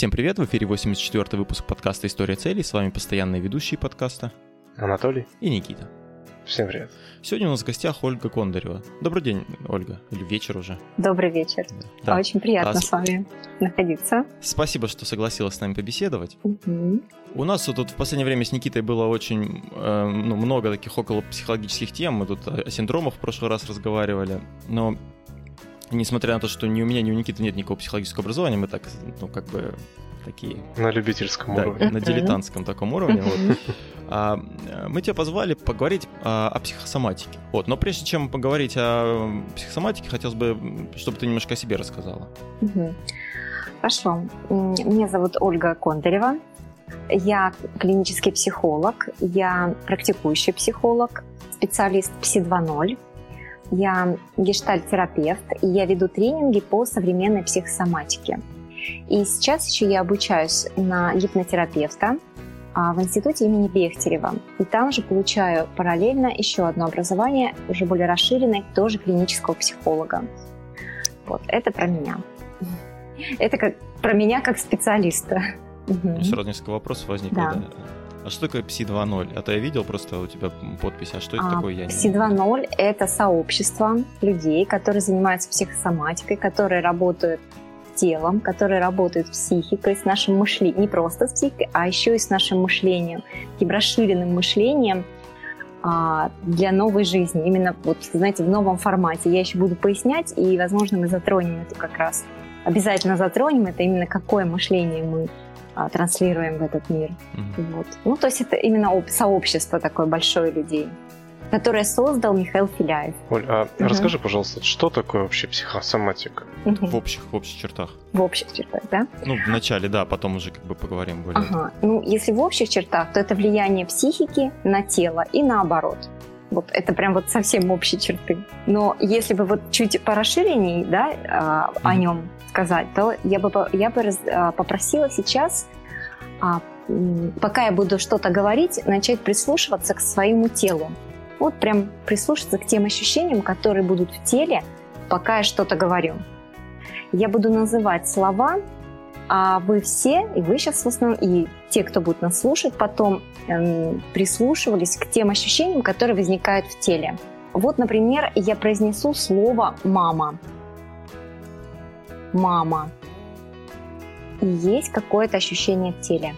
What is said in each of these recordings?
Всем привет, в эфире 84 выпуск подкаста «История целей». С вами постоянные ведущие подкаста Анатолий и Никита. Всем привет. Сегодня у нас в гостях Ольга Кондарева. Добрый день, Ольга. Или вечер уже. Добрый вечер. Да. Очень приятно а, с вами находиться. Спасибо, что согласилась с нами побеседовать. Угу. У нас тут в последнее время с Никитой было очень э, ну, много таких около психологических тем. Мы тут о синдромах в прошлый раз разговаривали. Но несмотря на то, что ни у меня, ни у Никиты нет никакого психологического образования, мы так, ну, как бы такие... На любительском да, уровне. На дилетантском таком уровне. Вот. А, мы тебя позвали поговорить а, о психосоматике. Вот. Но прежде чем поговорить о психосоматике, хотелось бы, чтобы ты немножко о себе рассказала. Хорошо. Меня зовут Ольга Кондарева. Я клинический психолог, я практикующий психолог, специалист ПСИ 2.0. Я гештальт-терапевт, и я веду тренинги по современной психосоматике. И сейчас еще я обучаюсь на гипнотерапевта а, в институте имени Бехтерева. И там же получаю параллельно еще одно образование, уже более расширенное, тоже клинического психолога. Вот, это про меня. Это как про меня как специалиста. Сразу несколько вопросов возникло. Да. Да. А что такое Psi 2.0? А то я видел просто у тебя подпись. А что это а, такое? Я Psi 2.0 – это сообщество людей, которые занимаются психосоматикой, которые работают телом, которые работают с психикой, с нашим мышлением, не просто с психикой, а еще и с нашим мышлением, таким расширенным мышлением а, для новой жизни. Именно, вот, знаете, в новом формате. Я еще буду пояснять, и, возможно, мы затронем это как раз. Обязательно затронем это именно какое мышление мы транслируем в этот мир. Mm-hmm. Вот. Ну, то есть это именно сообщество такое большое людей которое создал Михаил Филяев. Оль, а угу. расскажи, пожалуйста, что такое вообще психосоматика? Угу. В общих, в общих чертах. В общих чертах, да? Ну, вначале, да, потом уже как бы поговорим более. Ага. Ну, если в общих чертах, то это влияние психики на тело и наоборот. Вот это прям вот совсем общие черты. Но если бы вот чуть по расширении, да, mm-hmm. о нем сказать, то я бы, я бы а, попросила сейчас, а, пока я буду что-то говорить, начать прислушиваться к своему телу. Вот прям прислушаться к тем ощущениям, которые будут в теле, пока я что-то говорю. Я буду называть слова, а вы все, и вы сейчас в основном, и те, кто будет нас слушать, потом эм, прислушивались к тем ощущениям, которые возникают в теле. Вот, например, я произнесу слово «мама». «Мама». И есть какое-то ощущение в теле.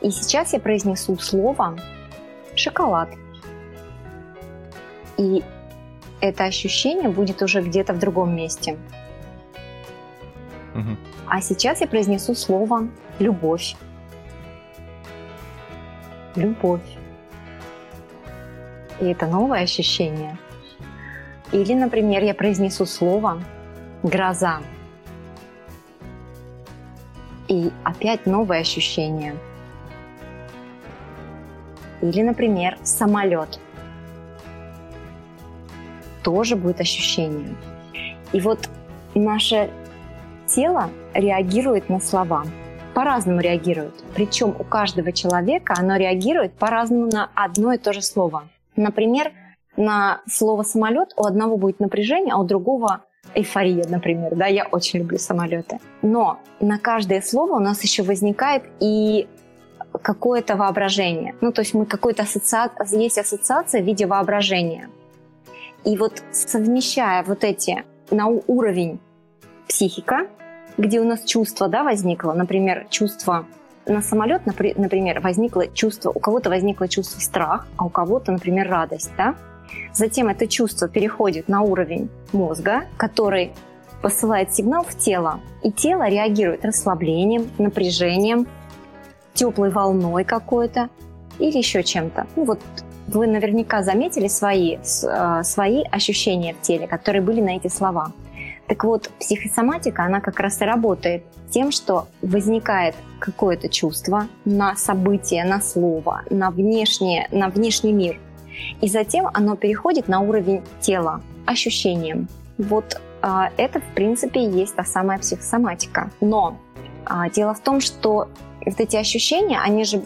И сейчас я произнесу слово «шоколад». И это ощущение будет уже где-то в другом месте. Угу. А сейчас я произнесу слово любовь. Любовь. И это новое ощущение. Или, например, я произнесу слово гроза. И опять новое ощущение. Или, например, самолет тоже будет ощущение. И вот наше тело реагирует на слова. По-разному реагирует. Причем у каждого человека оно реагирует по-разному на одно и то же слово. Например, на слово самолет у одного будет напряжение, а у другого эйфория, например. Да, я очень люблю самолеты. Но на каждое слово у нас еще возникает и какое-то воображение. Ну, то есть мы какой-то ассоциация, есть ассоциация в виде воображения. И вот совмещая вот эти на уровень психика, где у нас чувство да, возникло, например, чувство на самолет, например, возникло чувство, у кого-то возникло чувство страх, а у кого-то, например, радость, да? Затем это чувство переходит на уровень мозга, который посылает сигнал в тело, и тело реагирует расслаблением, напряжением, теплой волной какой-то или еще чем-то. Ну вот вы наверняка заметили свои, э, свои ощущения в теле, которые были на эти слова. Так вот, психосоматика, она как раз и работает тем, что возникает какое-то чувство на событие, на слово, на, внешнее, на внешний мир. И затем оно переходит на уровень тела, ощущением. Вот а, это, в принципе, есть та самая психосоматика. Но а, дело в том, что вот эти ощущения, они же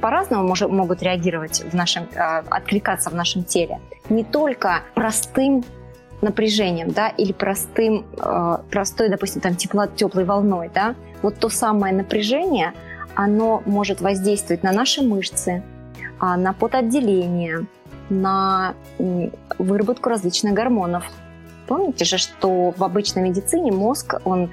по-разному мож- могут реагировать в нашем, э, откликаться в нашем теле. Не только простым напряжением, да, или простым, э, простой, допустим, там тепло, теплой волной, да, вот то самое напряжение, оно может воздействовать на наши мышцы, а, на потоотделение, на выработку различных гормонов. Помните же, что в обычной медицине мозг, он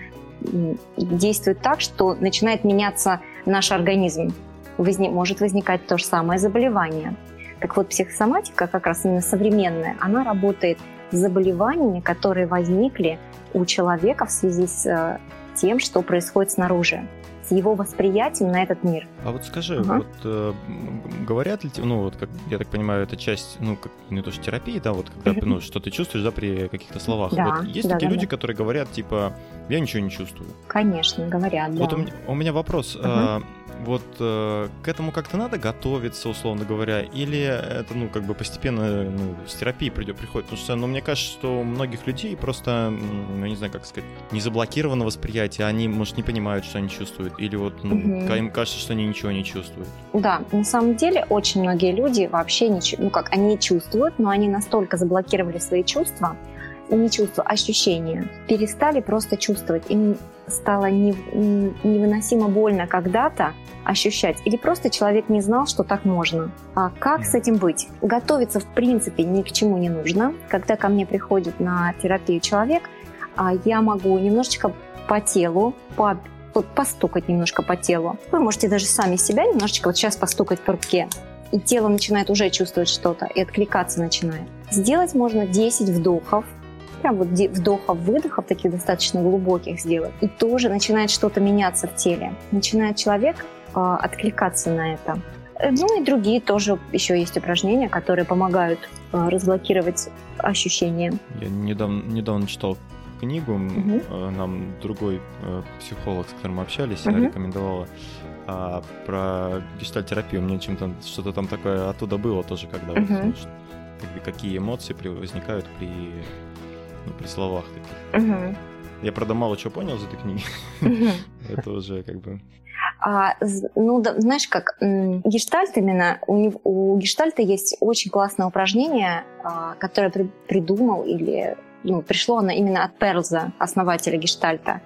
действует так, что начинает меняться наш организм. Возни, может возникать то же самое заболевание. Так вот, психосоматика, как раз именно современная, она работает с заболеваниями, которые возникли у человека в связи с э, тем, что происходит снаружи с его восприятием на этот мир. А вот скажи, ага. вот э, говорят ли, ну вот как я так понимаю, это часть, ну как не то что терапии, да, вот когда ну что ты чувствуешь, да, при каких-то словах. Да, вот есть да, такие да, люди, да. которые говорят типа, я ничего не чувствую. Конечно, говорят. Вот да. у, меня, у меня вопрос. Ага. Вот э, к этому как-то надо готовиться, условно говоря, или это, ну, как бы постепенно ну, с терапией придет, приходит? Потому что, ну, мне кажется, что у многих людей просто, ну, не знаю, как сказать, не заблокировано восприятие, они, может, не понимают, что они чувствуют, или вот ну, угу. им кажется, что они ничего не чувствуют. Да, на самом деле очень многие люди вообще ничего, ну, как, они чувствуют, но они настолько заблокировали свои чувства, не чувства, ощущения, перестали просто чувствовать. Им стало невыносимо больно когда-то ощущать, или просто человек не знал, что так можно. А как с этим быть? Готовиться в принципе ни к чему не нужно. Когда ко мне приходит на терапию человек, а, я могу немножечко по телу, по постукать немножко по телу. Вы можете даже сами себя немножечко вот сейчас постукать по руке. И тело начинает уже чувствовать что-то и откликаться начинает. Сделать можно 10 вдохов, прям вот вдохов-выдохов, таких достаточно глубоких сделать, и тоже начинает что-то меняться в теле. Начинает человек э, откликаться на это. Ну и другие тоже еще есть упражнения, которые помогают э, разблокировать ощущения. Я недавно, недавно читал книгу, угу. э, нам другой э, психолог, с которым мы общались, угу. рекомендовала а, про гештальтерапию. Мне чем-то что-то там такое оттуда было тоже, когда угу. вот, какие эмоции возникают при ну, при словах таких. Угу. Я, правда, мало чего понял из этой книги. Угу. Это уже как бы... А, ну, да, знаешь как, гештальт именно, у, у гештальта есть очень классное упражнение, а, которое при, придумал или ну, пришло оно именно от Перлза, основателя гештальта.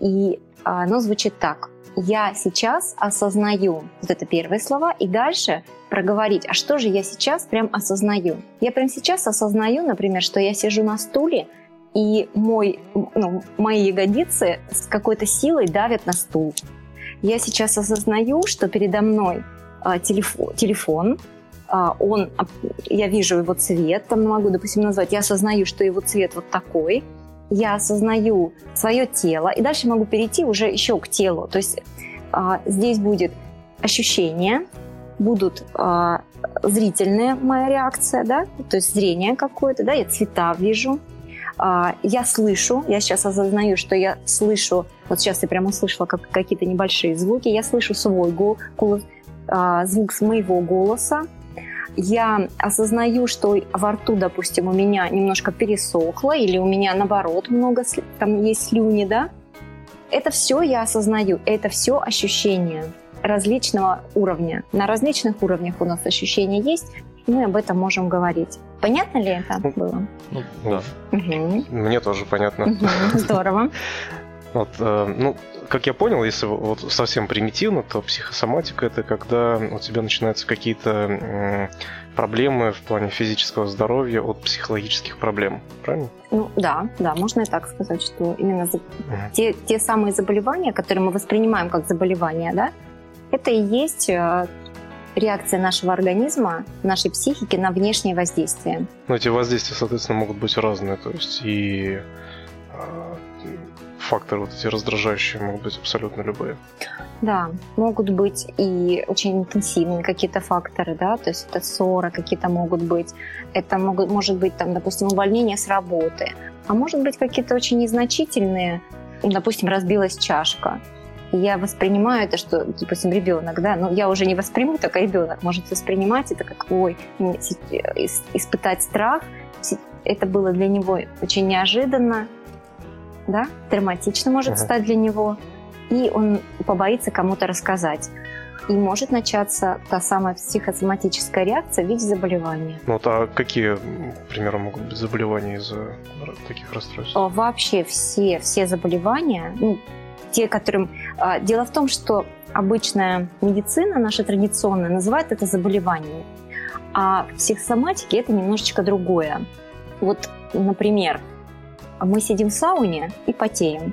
И оно звучит так. Я сейчас осознаю, вот это первые слова, и дальше проговорить, а что же я сейчас прям осознаю. Я прям сейчас осознаю, например, что я сижу на стуле, и мой, ну, мои ягодицы с какой-то силой давят на стул. Я сейчас осознаю, что передо мной а, телефон, телефон а, он, я вижу его цвет, там могу, допустим, назвать, я осознаю, что его цвет вот такой, я осознаю свое тело, и дальше могу перейти уже еще к телу. То есть а, здесь будет ощущение, будут а, зрительная моя реакция, да, то есть зрение какое-то, да, я цвета вижу, а, я слышу, я сейчас осознаю, что я слышу, вот сейчас я прямо услышала как, какие-то небольшие звуки, я слышу свой голос, а, звук с моего голоса, я осознаю, что во рту, допустим, у меня немножко пересохло, или у меня наоборот много там есть слюни, да, это все я осознаю, это все ощущения различного уровня. На различных уровнях у нас ощущения есть, и мы об этом можем говорить. Понятно ли это ну, было? Ну, да. Угу. Мне тоже понятно. Угу, здорово. Вот, э, ну, как я понял, если вот совсем примитивно, то психосоматика это когда у тебя начинаются какие-то проблемы в плане физического здоровья от психологических проблем, правильно? Ну да, да, можно и так сказать, что именно за... uh те, те самые заболевания, которые мы воспринимаем как заболевания, да, это и есть э, реакция нашего организма, нашей психики на внешнее воздействие. Ну, эти воздействия, соответственно, могут быть разные, то есть и э, факторы вот эти раздражающие могут быть абсолютно любые. Да, могут быть и очень интенсивные какие-то факторы, да, то есть это ссора какие-то могут быть, это могут, может быть, там, допустим, увольнение с работы, а может быть какие-то очень незначительные, допустим, разбилась чашка, я воспринимаю это, что, допустим, ребенок, да, но я уже не восприму, только ребенок может воспринимать это как, ой, испытать страх, это было для него очень неожиданно, да, травматично может uh-huh. стать для него, и он побоится кому-то рассказать. и может начаться та самая психосоматическая реакция в виде заболевания. Ну, а какие, к примеру, могут быть заболевания из-за таких расстройств? А, вообще все, все заболевания, ну, те, которым... А, дело в том, что обычная медицина, наша традиционная, называет это заболеванием. А в психосоматике это немножечко другое. Вот, например, мы сидим в сауне и потеем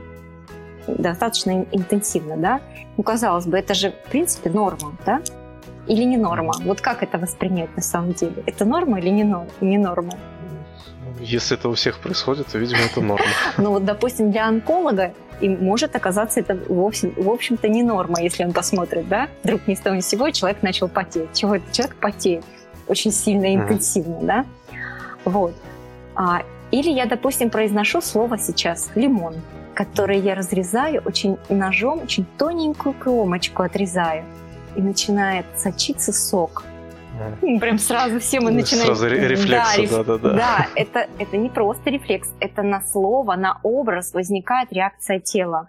достаточно интенсивно, да? Ну, казалось бы, это же, в принципе, норма, да? Или не норма? Вот как это воспринять на самом деле? Это норма или не, норма? не норма? Если это у всех происходит, то, видимо, это норма. Ну вот, допустим, для онколога и может оказаться это вовсе, в общем-то не норма, если он посмотрит, да? Вдруг ни с того ни с сего человек начал потеть. Чего этот человек потеет? Очень сильно и интенсивно, да? Вот. А, или я, допустим, произношу слово сейчас «лимон», которое я разрезаю очень ножом, очень тоненькую кромочку отрезаю, и начинает сочиться сок. Прям сразу все мы начинаем... Сразу рефлексы, да, да, да. Да, это, это не просто рефлекс, это на слово, на образ возникает реакция тела.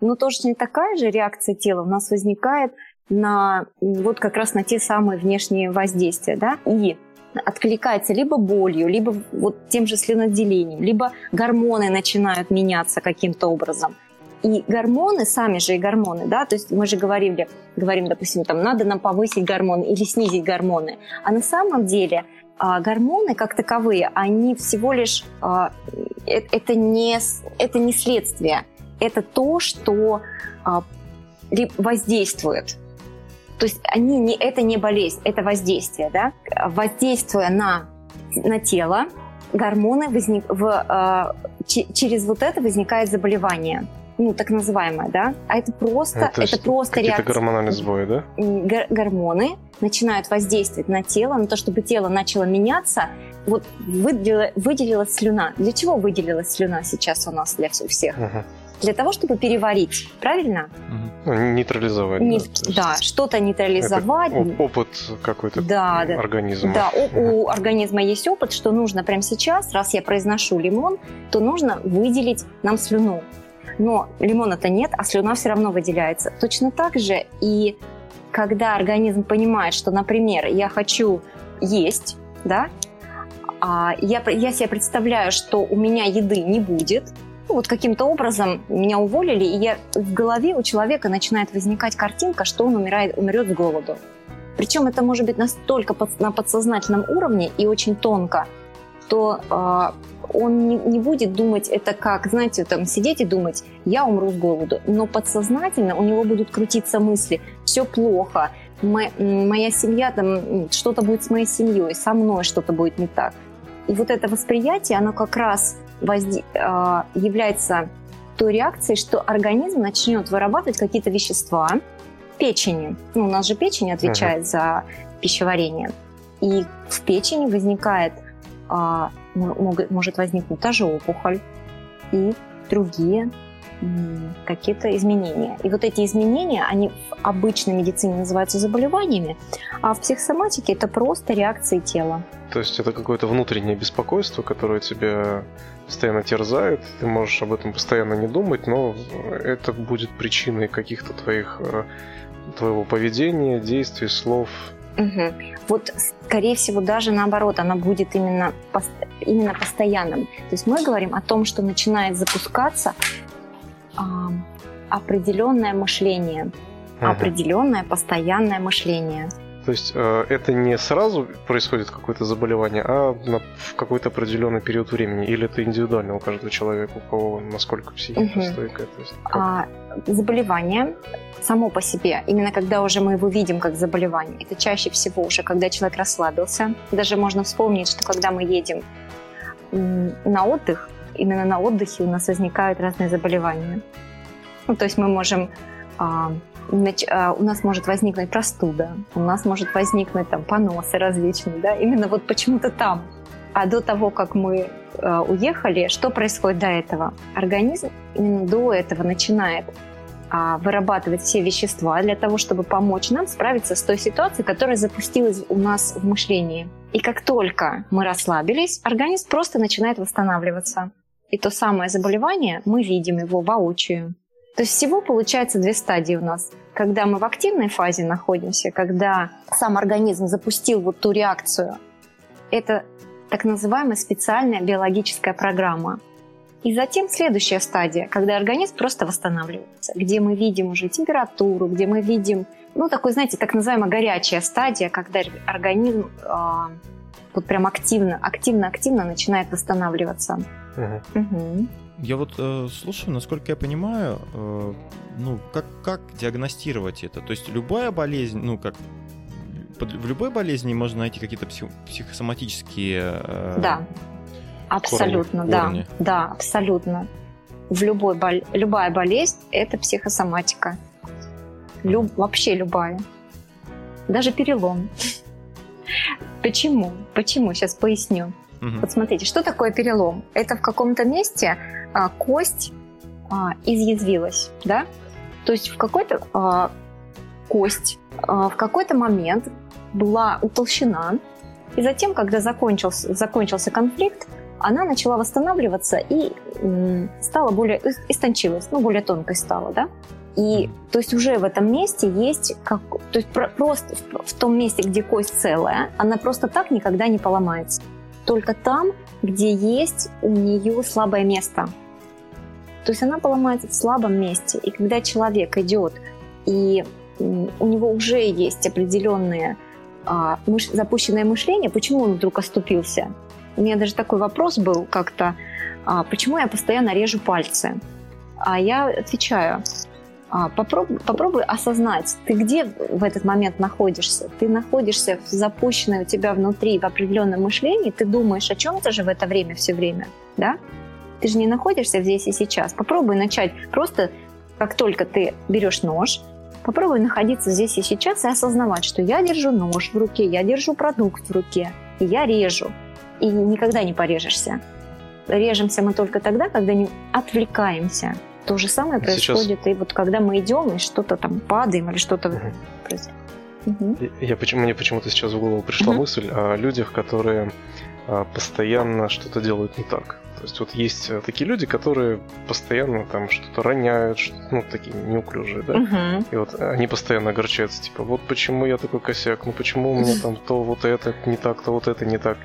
Но точно такая же реакция тела у нас возникает на вот как раз на те самые внешние воздействия, да, и откликается либо болью, либо вот тем же слюноотделением, либо гормоны начинают меняться каким-то образом. И гормоны, сами же и гормоны, да, то есть мы же говорили, говорим, допустим, там, надо нам повысить гормоны или снизить гормоны. А на самом деле а, гормоны как таковые, они всего лишь, а, э, это, не, это не следствие, это то, что а, воздействует. То есть они не, это не болезнь, это воздействие, да? Воздействуя на, на тело, гормоны возник, в, э, через вот это возникает заболевание ну, так называемая, да, а это просто, ну, это просто реакция. Какие-то гормональные сбои, да? Гормоны начинают воздействовать на тело, на то, чтобы тело начало меняться. Вот выделила, выделилась слюна. Для чего выделилась слюна сейчас у нас для всех? Угу. Для того, чтобы переварить, правильно? Угу. Ну, нейтрализовать. Не, да, да что-то нейтрализовать. Это опыт какой-то да, организма. Да, у, у организма есть опыт, что нужно прямо сейчас, раз я произношу лимон, то нужно выделить нам слюну но лимона-то нет, а слюна все равно выделяется. Точно так же и когда организм понимает, что, например, я хочу есть, да, а я, я себе представляю, что у меня еды не будет, ну, вот каким-то образом меня уволили, и я, в голове у человека начинает возникать картинка, что он умирает, умрет с голоду. Причем это может быть настолько под, на подсознательном уровне и очень тонко, то э, он не, не будет думать это как, знаете, там сидеть и думать, я умру с голоду. Но подсознательно у него будут крутиться мысли, все плохо, моя, моя семья, там что-то будет с моей семьей, со мной что-то будет не так. И вот это восприятие, оно как раз возде... э, является той реакцией, что организм начнет вырабатывать какие-то вещества печени. Ну, у нас же печень отвечает uh-huh. за пищеварение. И в печени возникает а, может возникнуть та же опухоль и другие какие-то изменения. И вот эти изменения, они в обычной медицине называются заболеваниями, а в психосоматике это просто реакции тела. То есть это какое-то внутреннее беспокойство, которое тебя постоянно терзает, ты можешь об этом постоянно не думать, но это будет причиной каких-то твоих э, твоего поведения, действий, слов Угу. Вот, скорее всего, даже наоборот, она будет именно, именно постоянным. То есть мы говорим о том, что начинает запускаться э, определенное мышление, угу. определенное постоянное мышление. То есть э, это не сразу происходит какое-то заболевание, а на, в какой-то определенный период времени, или это индивидуально у каждого человека, у кого насколько психика угу. стойкая? То есть, а, заболевание само по себе, именно когда уже мы его видим как заболевание, это чаще всего уже, когда человек расслабился. Даже можно вспомнить, что когда мы едем на отдых, именно на отдыхе у нас возникают разные заболевания. Ну, то есть мы можем а, у нас может возникнуть простуда, у нас может возникнуть там поносы различные, да, именно вот почему-то там. А до того, как мы э, уехали, что происходит до этого? Организм именно до этого начинает э, вырабатывать все вещества для того, чтобы помочь нам справиться с той ситуацией, которая запустилась у нас в мышлении. И как только мы расслабились, организм просто начинает восстанавливаться. И то самое заболевание, мы видим его воочию. То есть всего получается две стадии у нас. когда мы в активной фазе находимся, когда сам организм запустил вот ту реакцию, это так называемая специальная биологическая программа. И затем следующая стадия, когда организм просто восстанавливается, где мы видим уже температуру, где мы видим, ну, такой, знаете, так называемая горячая стадия, когда организм э, вот прям активно, активно, активно начинает восстанавливаться. Угу. Угу. Я вот э, слушаю, насколько я понимаю, э, ну, как, как диагностировать это? То есть любая болезнь, ну, как в любой болезни можно найти какие-то псих, психосоматические... Э, да, абсолютно, корни, да. Корни. Да, абсолютно. В любой бол... Любая болезнь – это психосоматика. Люб... Вообще любая. Даже перелом. Почему? Почему? Сейчас поясню. Угу. Вот смотрите, что такое перелом? Это в каком-то месте а, кость а, изъязвилась, да? То есть в какой-то а, кость а, в какой-то момент была утолщена, и затем, когда закончился, закончился конфликт, она начала восстанавливаться и м, стала более истончилась, ну более тонкой стала, да? И то есть уже в этом месте есть как, то есть про, просто в, в том месте, где кость целая, она просто так никогда не поломается. Только там, где есть у нее слабое место. То есть она поломается в слабом месте. И когда человек идет и у него уже есть определенные а, мыш, запущенное мышление, почему он вдруг оступился? У меня даже такой вопрос был как-то, а, почему я постоянно режу пальцы? А я отвечаю, а, попробуй, попробуй осознать, ты где в этот момент находишься. Ты находишься в запущенной у тебя внутри в определенном мышлении, ты думаешь о чем-то же в это время все время, да? Ты же не находишься здесь и сейчас. Попробуй начать просто, как только ты берешь нож, попробуй находиться здесь и сейчас и осознавать, что я держу нож в руке, я держу продукт в руке, и я режу. И никогда не порежешься. Режемся мы только тогда, когда не отвлекаемся то же самое происходит Сейчас... и вот когда мы идем и что-то там падаем или что-то угу. происходит. Угу. Я, почему, мне почему-то сейчас в голову пришла угу. мысль о людях, которые постоянно что-то делают не так. То есть вот есть э, такие люди, которые постоянно там что-то роняют, что, ну, такие неуклюжие, да? Угу. И вот они постоянно огорчаются, типа, вот почему я такой косяк, ну почему у меня там то вот это не так, то вот это не так.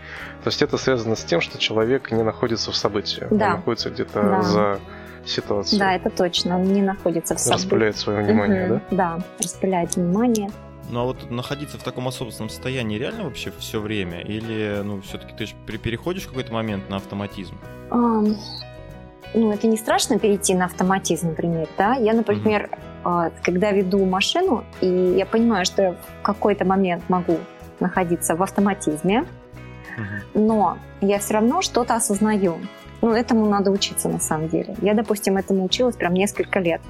То есть это связано с тем, что человек не находится в событии. Да. Он находится где-то да. за ситуацию. Да, это точно. Он не находится в событии. Распыляет свое внимание, угу. да? Да, распыляет внимание. Ну а вот находиться в таком осознанном состоянии реально вообще все время? Или, ну, все-таки ты же переходишь в какой-то момент на автоматизм? Um, ну, это не страшно перейти на автоматизм, например, да? Я, например, uh-huh. когда веду машину, и я понимаю, что я в какой-то момент могу находиться в автоматизме, uh-huh. но я все равно что-то осознаю. Ну, этому надо учиться на самом деле. Я, допустим, этому училась прям несколько лет.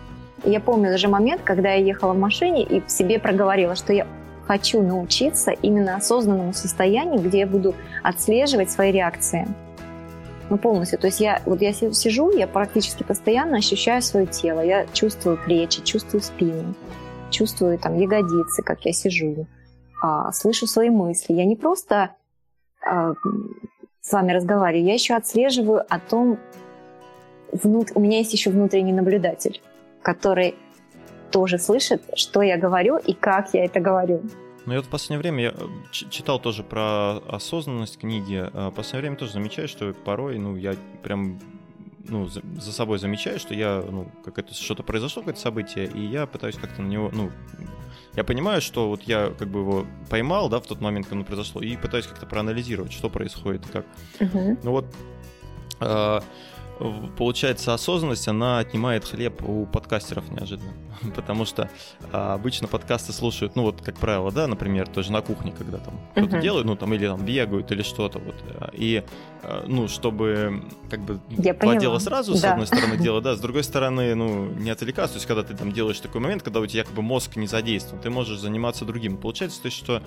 Я помню даже момент, когда я ехала в машине и себе проговорила, что я хочу научиться именно осознанному состоянию, где я буду отслеживать свои реакции. Ну, полностью. То есть я, вот я сижу, я практически постоянно ощущаю свое тело. Я чувствую плечи, чувствую спину, чувствую там ягодицы, как я сижу, а, слышу свои мысли. Я не просто а, с вами разговариваю, я еще отслеживаю о том, внут... у меня есть еще внутренний наблюдатель, который тоже слышит, что я говорю и как я это говорю. Ну, я вот в последнее время я э, читал тоже про осознанность книги. А в последнее время тоже замечаю, что порой, ну, я прям ну, за, за собой замечаю, что я, ну, как это что-то произошло, какое-то событие, и я пытаюсь как-то на него, ну, я понимаю, что вот я как бы его поймал, да, в тот момент, когда оно произошло, и пытаюсь как-то проанализировать, что происходит и как. Uh-huh. Ну вот, э, получается, осознанность, она отнимает хлеб у подкастеров неожиданно. Потому что а, обычно подкасты слушают, ну вот, как правило, да, например, тоже на кухне, когда там uh-huh. что-то делают, ну там или там бегают или что-то вот. И, а, ну, чтобы как бы Я два поняла. дела сразу, да. с одной стороны, дело, да, с другой стороны, ну, не отвлекаться. То есть, когда ты там делаешь такой момент, когда у тебя как бы мозг не задействован, ты можешь заниматься другим. Получается, то есть, что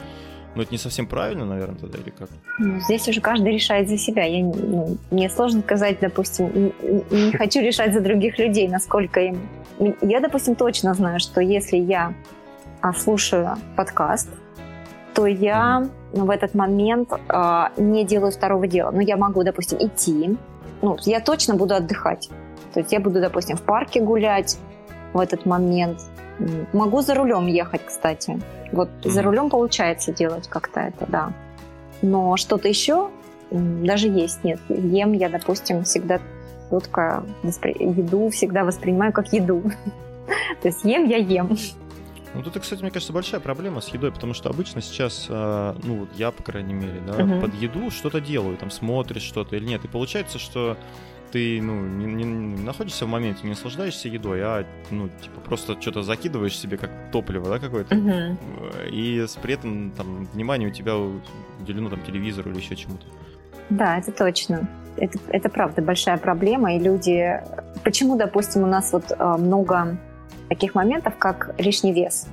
ну, это не совсем правильно, наверное, тогда, или как? Ну, здесь уже каждый решает за себя. Я, ну, мне сложно сказать, допустим, не, не хочу решать за других людей, насколько им... Я, допустим, точно знаю, что если я слушаю подкаст, то я ну, в этот момент э, не делаю второго дела. Но я могу, допустим, идти. Ну, я точно буду отдыхать. То есть я буду, допустим, в парке гулять в этот момент Могу за рулем ехать, кстати. Вот mm-hmm. за рулем получается делать как-то это, да. Но что-то еще даже есть нет. Ем я, допустим, всегда четко воспри... еду всегда воспринимаю как еду. То есть ем я ем. Ну, тут, кстати, мне кажется, большая проблема с едой, потому что обычно сейчас, а, ну, вот я, по крайней мере, да, угу. под еду что-то делаю, там, смотришь что-то или нет. И получается, что ты, ну, не, не, не находишься в моменте, не наслаждаешься едой, а, ну, типа, просто что-то закидываешь себе как топливо, да, какое-то. Угу. И при этом, там, внимание у тебя уделено, там, телевизору или еще чему-то. Да, это точно. Это, это правда большая проблема, и люди... Почему, допустим, у нас вот а, много таких моментов, как лишний вес.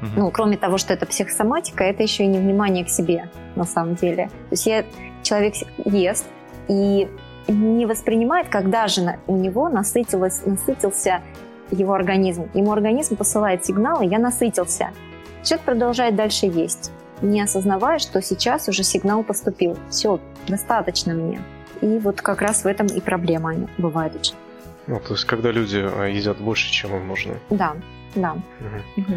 Угу. Ну, кроме того, что это психосоматика, это еще и невнимание к себе, на самом деле. То есть я, человек ест и не воспринимает, когда же у него насытилось, насытился его организм. Ему организм посылает сигналы «я насытился». Человек продолжает дальше есть, не осознавая, что сейчас уже сигнал поступил. Все, достаточно мне. И вот как раз в этом и проблема бывает очень. Ну, то есть, когда люди э, едят больше, чем им нужно. Да, да. Угу. Угу.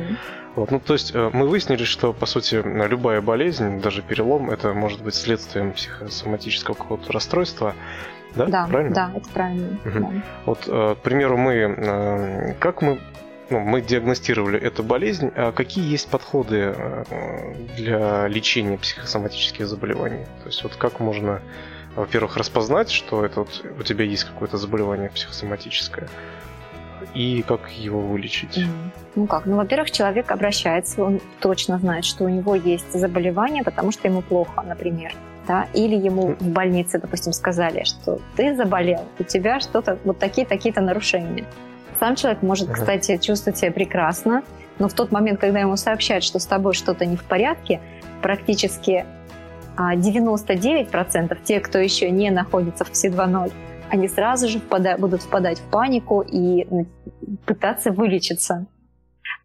Вот, ну, то есть, э, мы выяснили, что, по сути, любая болезнь, даже перелом, это может быть следствием психосоматического какого-то расстройства. Да, да, правильно? Да, это правильно. Угу. Да. Вот, э, к примеру, мы, как мы ну, мы диагностировали эту болезнь, а какие есть подходы для лечения психосоматических заболеваний? То есть вот как можно во-первых, распознать, что это вот у тебя есть какое-то заболевание психосоматическое, и как его вылечить? Ну как? Ну, во-первых, человек обращается, он точно знает, что у него есть заболевание, потому что ему плохо, например. Да? Или ему в больнице, допустим, сказали, что ты заболел, у тебя что-то, вот такие-такие-то нарушения. Сам человек может, кстати, чувствовать себя прекрасно, но в тот момент, когда ему сообщают, что с тобой что-то не в порядке, практически 99% а те, кто еще не находится в ПСИ 2.0, они сразу же впада- будут впадать в панику и пытаться вылечиться.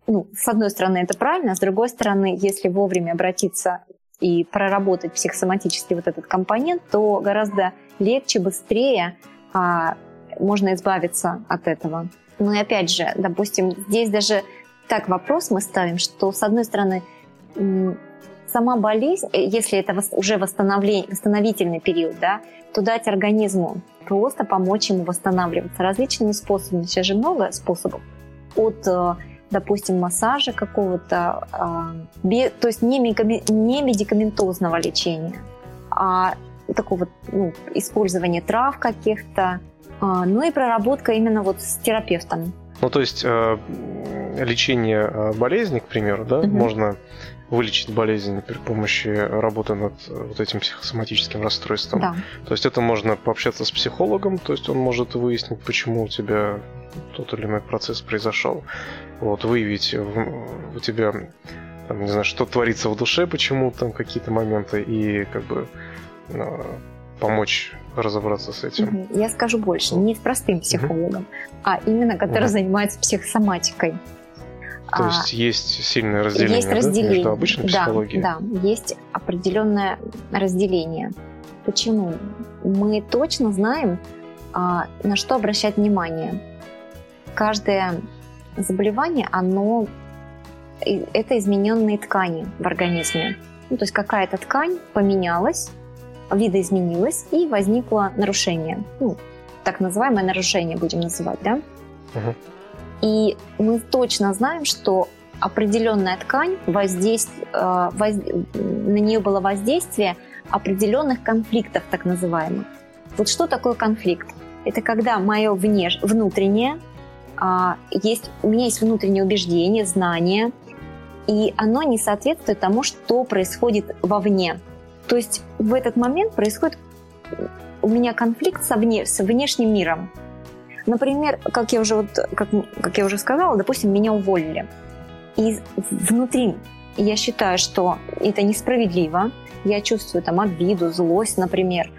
Ну, с одной стороны, это правильно, а с другой стороны, если вовремя обратиться и проработать психосоматический вот этот компонент, то гораздо легче, быстрее а, можно избавиться от этого. Ну и опять же, допустим, здесь даже так вопрос мы ставим, что с одной стороны сама болезнь, э, если это уже восстановительный период, да, то дать организму просто помочь ему восстанавливаться различными способами. Сейчас же много способов. От, э, допустим, массажа какого-то, а, то есть не, медикаментозного лечения, а такого ну, использования трав каких-то, а, ну и проработка именно вот с терапевтом. Ну, то есть э, лечение болезни, к примеру, да, угу. можно вылечить болезнь при помощи работы над вот этим психосоматическим расстройством. Да. То есть это можно пообщаться с психологом, то есть он может выяснить, почему у тебя тот или иной процесс произошел. Вот, выявить у тебя, там, не знаю, что творится в душе, почему там какие-то моменты, и как бы ну, помочь разобраться с этим. Я скажу больше, не с простым психологом, угу. а именно который угу. занимается психосоматикой. То а, есть есть сильное разделение, есть разделение. Да, между обычной психологией? Да, да, есть определенное разделение. Почему? Мы точно знаем, а, на что обращать внимание. Каждое заболевание, оно это измененные ткани в организме. Ну, то есть какая-то ткань поменялась, видоизменилась и возникло нарушение. Ну, так называемое нарушение будем называть, да? Угу. И мы точно знаем, что определенная ткань, воздействие, э, воз... на нее было воздействие определенных конфликтов, так называемых. Вот что такое конфликт? Это когда мое внеш... внутреннее, есть, у меня есть внутреннее убеждение, знание, и оно не соответствует тому, что происходит вовне. То есть в этот момент происходит у меня конфликт со вне... с внешним миром. Например, как я уже, вот, как, как я уже сказала, допустим, меня уволили. И внутри я считаю, что это несправедливо. Я чувствую там обиду, злость, например.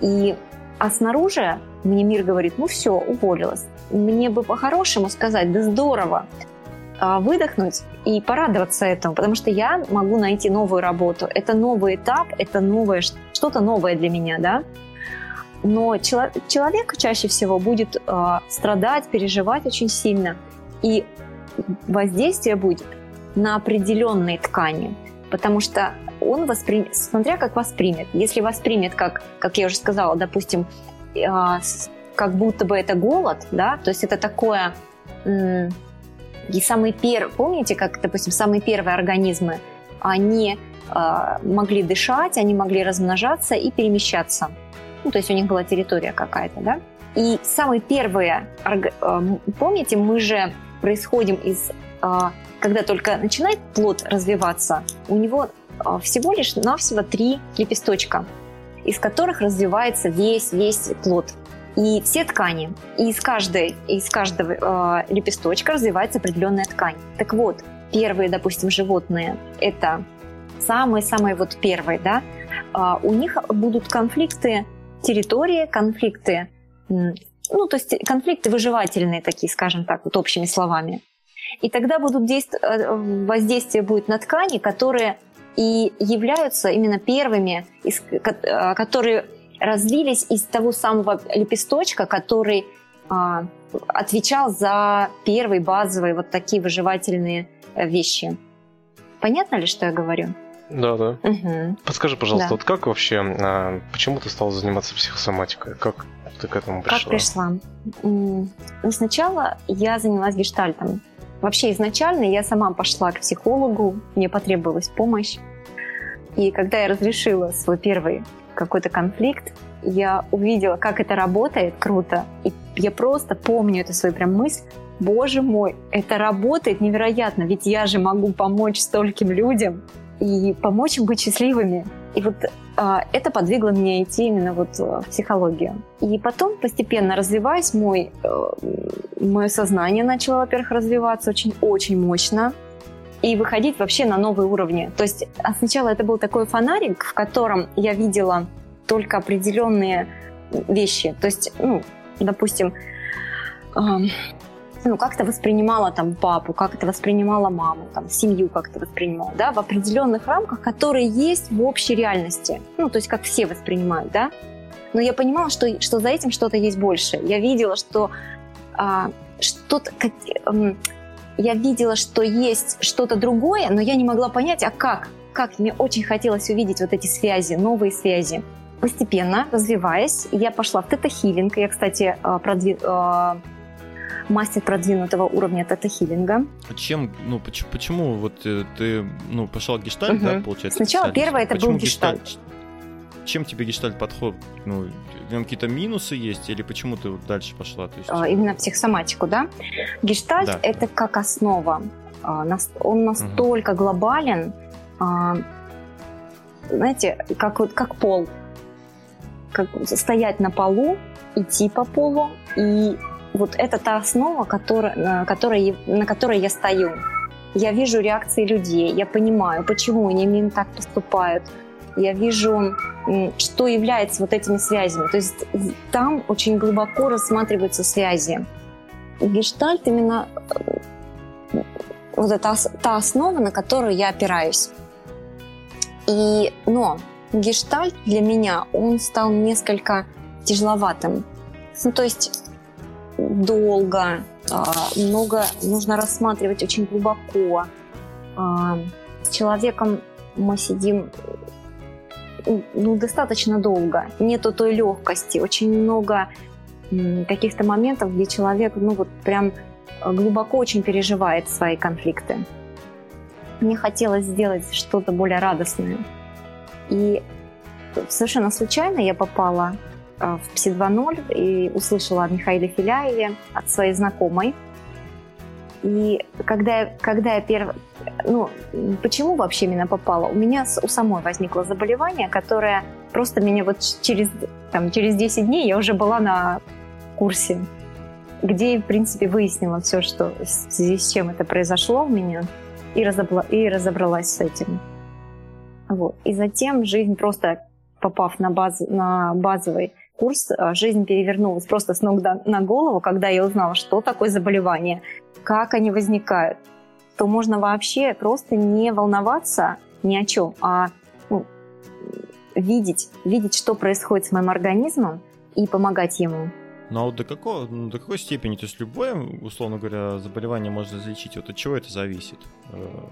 И, а снаружи мне мир говорит, ну все, уволилась. Мне бы по-хорошему сказать, да здорово, а, выдохнуть и порадоваться этому, потому что я могу найти новую работу. Это новый этап, это новое, что-то новое для меня, да. Но человек чаще всего будет э, страдать, переживать очень сильно. И воздействие будет на определенные ткани, потому что он воспримет, смотря как воспримет. Если воспримет, как, как я уже сказала, допустим, а, как будто бы это голод, да, то есть это такое... И самые первые, помните, как, допустим, самые первые организмы, они э, могли дышать, они могли размножаться и перемещаться. Ну, то есть у них была территория какая-то, да? И самые первые, э, помните, мы же происходим из, э, когда только начинает плод развиваться, у него всего лишь навсего три лепесточка, из которых развивается весь, весь плод и все ткани. И из, каждой, из каждого э, лепесточка развивается определенная ткань. Так вот, первые, допустим, животные, это самые-самые вот первые, да, э, у них будут конфликты территории, конфликты, ну, то есть конфликты выживательные такие, скажем так, вот общими словами. И тогда будут действ... Э, воздействие будет на ткани, которые и являются именно первыми, э, которые развились из того самого лепесточка, который а, отвечал за первые базовые вот такие выживательные э, вещи. Понятно ли, что я говорю? Да, да. Угу. Подскажи, пожалуйста, да. вот как вообще, а, почему ты стала заниматься психосоматикой? Как ты к этому пришла? Как пришла? Ну, сначала я занялась гештальтом. Вообще изначально я сама пошла к психологу, мне потребовалась помощь. И когда я разрешила свой первый какой-то конфликт, я увидела, как это работает круто, и я просто помню эту свою прям мысль, боже мой, это работает невероятно, ведь я же могу помочь стольким людям и помочь им быть счастливыми. И вот а, это подвигло меня идти именно вот в психологию. И потом постепенно развиваясь, мой, э, мое сознание начало, во-первых, развиваться очень-очень мощно и выходить вообще на новые уровни. То есть а сначала это был такой фонарик, в котором я видела только определенные вещи. То есть, ну, допустим, э, ну, как-то воспринимала там папу, как это воспринимала маму, там, семью как-то воспринимала, да, в определенных рамках, которые есть в общей реальности. Ну, то есть как все воспринимают, да. Но я понимала, что, что за этим что-то есть больше. Я видела, что а, что-то... Как, эм, я видела, что есть что-то другое, но я не могла понять, а как? Как? Мне очень хотелось увидеть вот эти связи, новые связи. Постепенно, развиваясь, я пошла в тета-хилинг. Я, кстати, э, продвиг... Э, мастер продвинутого уровня тета-хилинга. А чем, ну, почему, почему вот э, ты, ну, пошла в гештальт, угу. да, получается? Сначала первое это был гештальт. гештальт? Чем тебе гештальт подход? Ну, в нем какие-то минусы есть или почему ты вот дальше пошла? То есть... А, именно психосоматику, да? Гештальт да. это как основа. А, он настолько угу. глобален, а, знаете, как, вот, как пол. Как стоять на полу, идти по полу, и вот это та основа, которая, на, которой, на которой я стою. Я вижу реакции людей, я понимаю, почему они именно так поступают. Я вижу, что является вот этими связями. То есть там очень глубоко рассматриваются связи. Гештальт именно э, вот это та основа, на которую я опираюсь. И, но гештальт для меня, он стал несколько тяжеловатым. Ну, то есть долго, а, много нужно рассматривать очень глубоко. А, с человеком мы сидим ну, достаточно долго. Нету той легкости. Очень много каких-то моментов, где человек, ну вот прям глубоко очень переживает свои конфликты. Мне хотелось сделать что-то более радостное. И совершенно случайно я попала а, в ПСИ 2.0 и услышала о Михаиле Филяеве от своей знакомой. И когда, когда я первый... Ну, почему вообще именно попала? У меня у самой возникло заболевание, которое просто меня вот через, там, через 10 дней я уже была на курсе, где, в принципе, выяснила все, что в связи с чем это произошло у меня, и, разобла, и разобралась с этим. Вот. И затем жизнь просто попав на, баз, на базовый курс, а, жизнь перевернулась просто с ног на голову, когда я узнала, что такое заболевание, как они возникают, то можно вообще просто не волноваться ни о чем, а ну, видеть, видеть, что происходит с моим организмом и помогать ему. Ну а вот до, какого, ну, до какой степени, то есть любое, условно говоря, заболевание можно излечить, вот от чего это зависит? Э,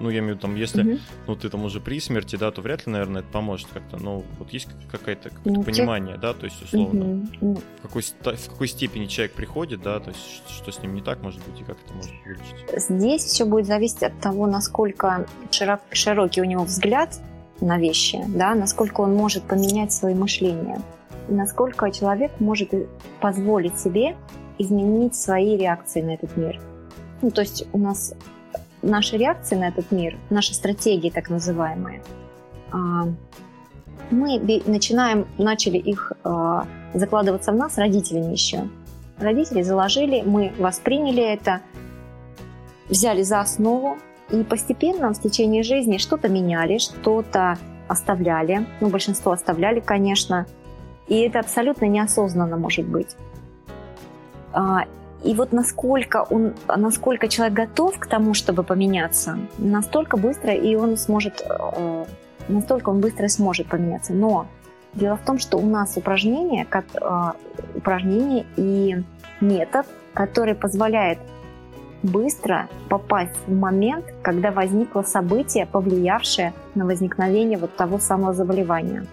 ну, я имею в виду, там, если угу. ну, ты там уже при смерти, да, то вряд ли, наверное, это поможет как-то. Но вот есть какое-то ну, понимание, да, то есть, условно, угу. в, какой, в какой степени человек приходит, да, то есть, что с ним не так может быть и как это может вылечить? Здесь все будет зависеть от того, насколько широк, широкий у него взгляд на вещи, да, насколько он может поменять свое мышление насколько человек может позволить себе изменить свои реакции на этот мир. Ну, то есть у нас наши реакции на этот мир, наши стратегии так называемые, а, мы начинаем, начали их а, закладываться в нас родителями еще. Родители заложили, мы восприняли это, взяли за основу, и постепенно в течение жизни что-то меняли, что-то оставляли. Ну, большинство оставляли, конечно, и это абсолютно неосознанно может быть. А, и вот насколько, он, насколько человек готов к тому, чтобы поменяться, настолько быстро и он сможет, э, настолько он быстро сможет поменяться. Но дело в том, что у нас упражнение, как, э, упражнение и метод, который позволяет быстро попасть в момент, когда возникло событие, повлиявшее на возникновение вот того самого заболевания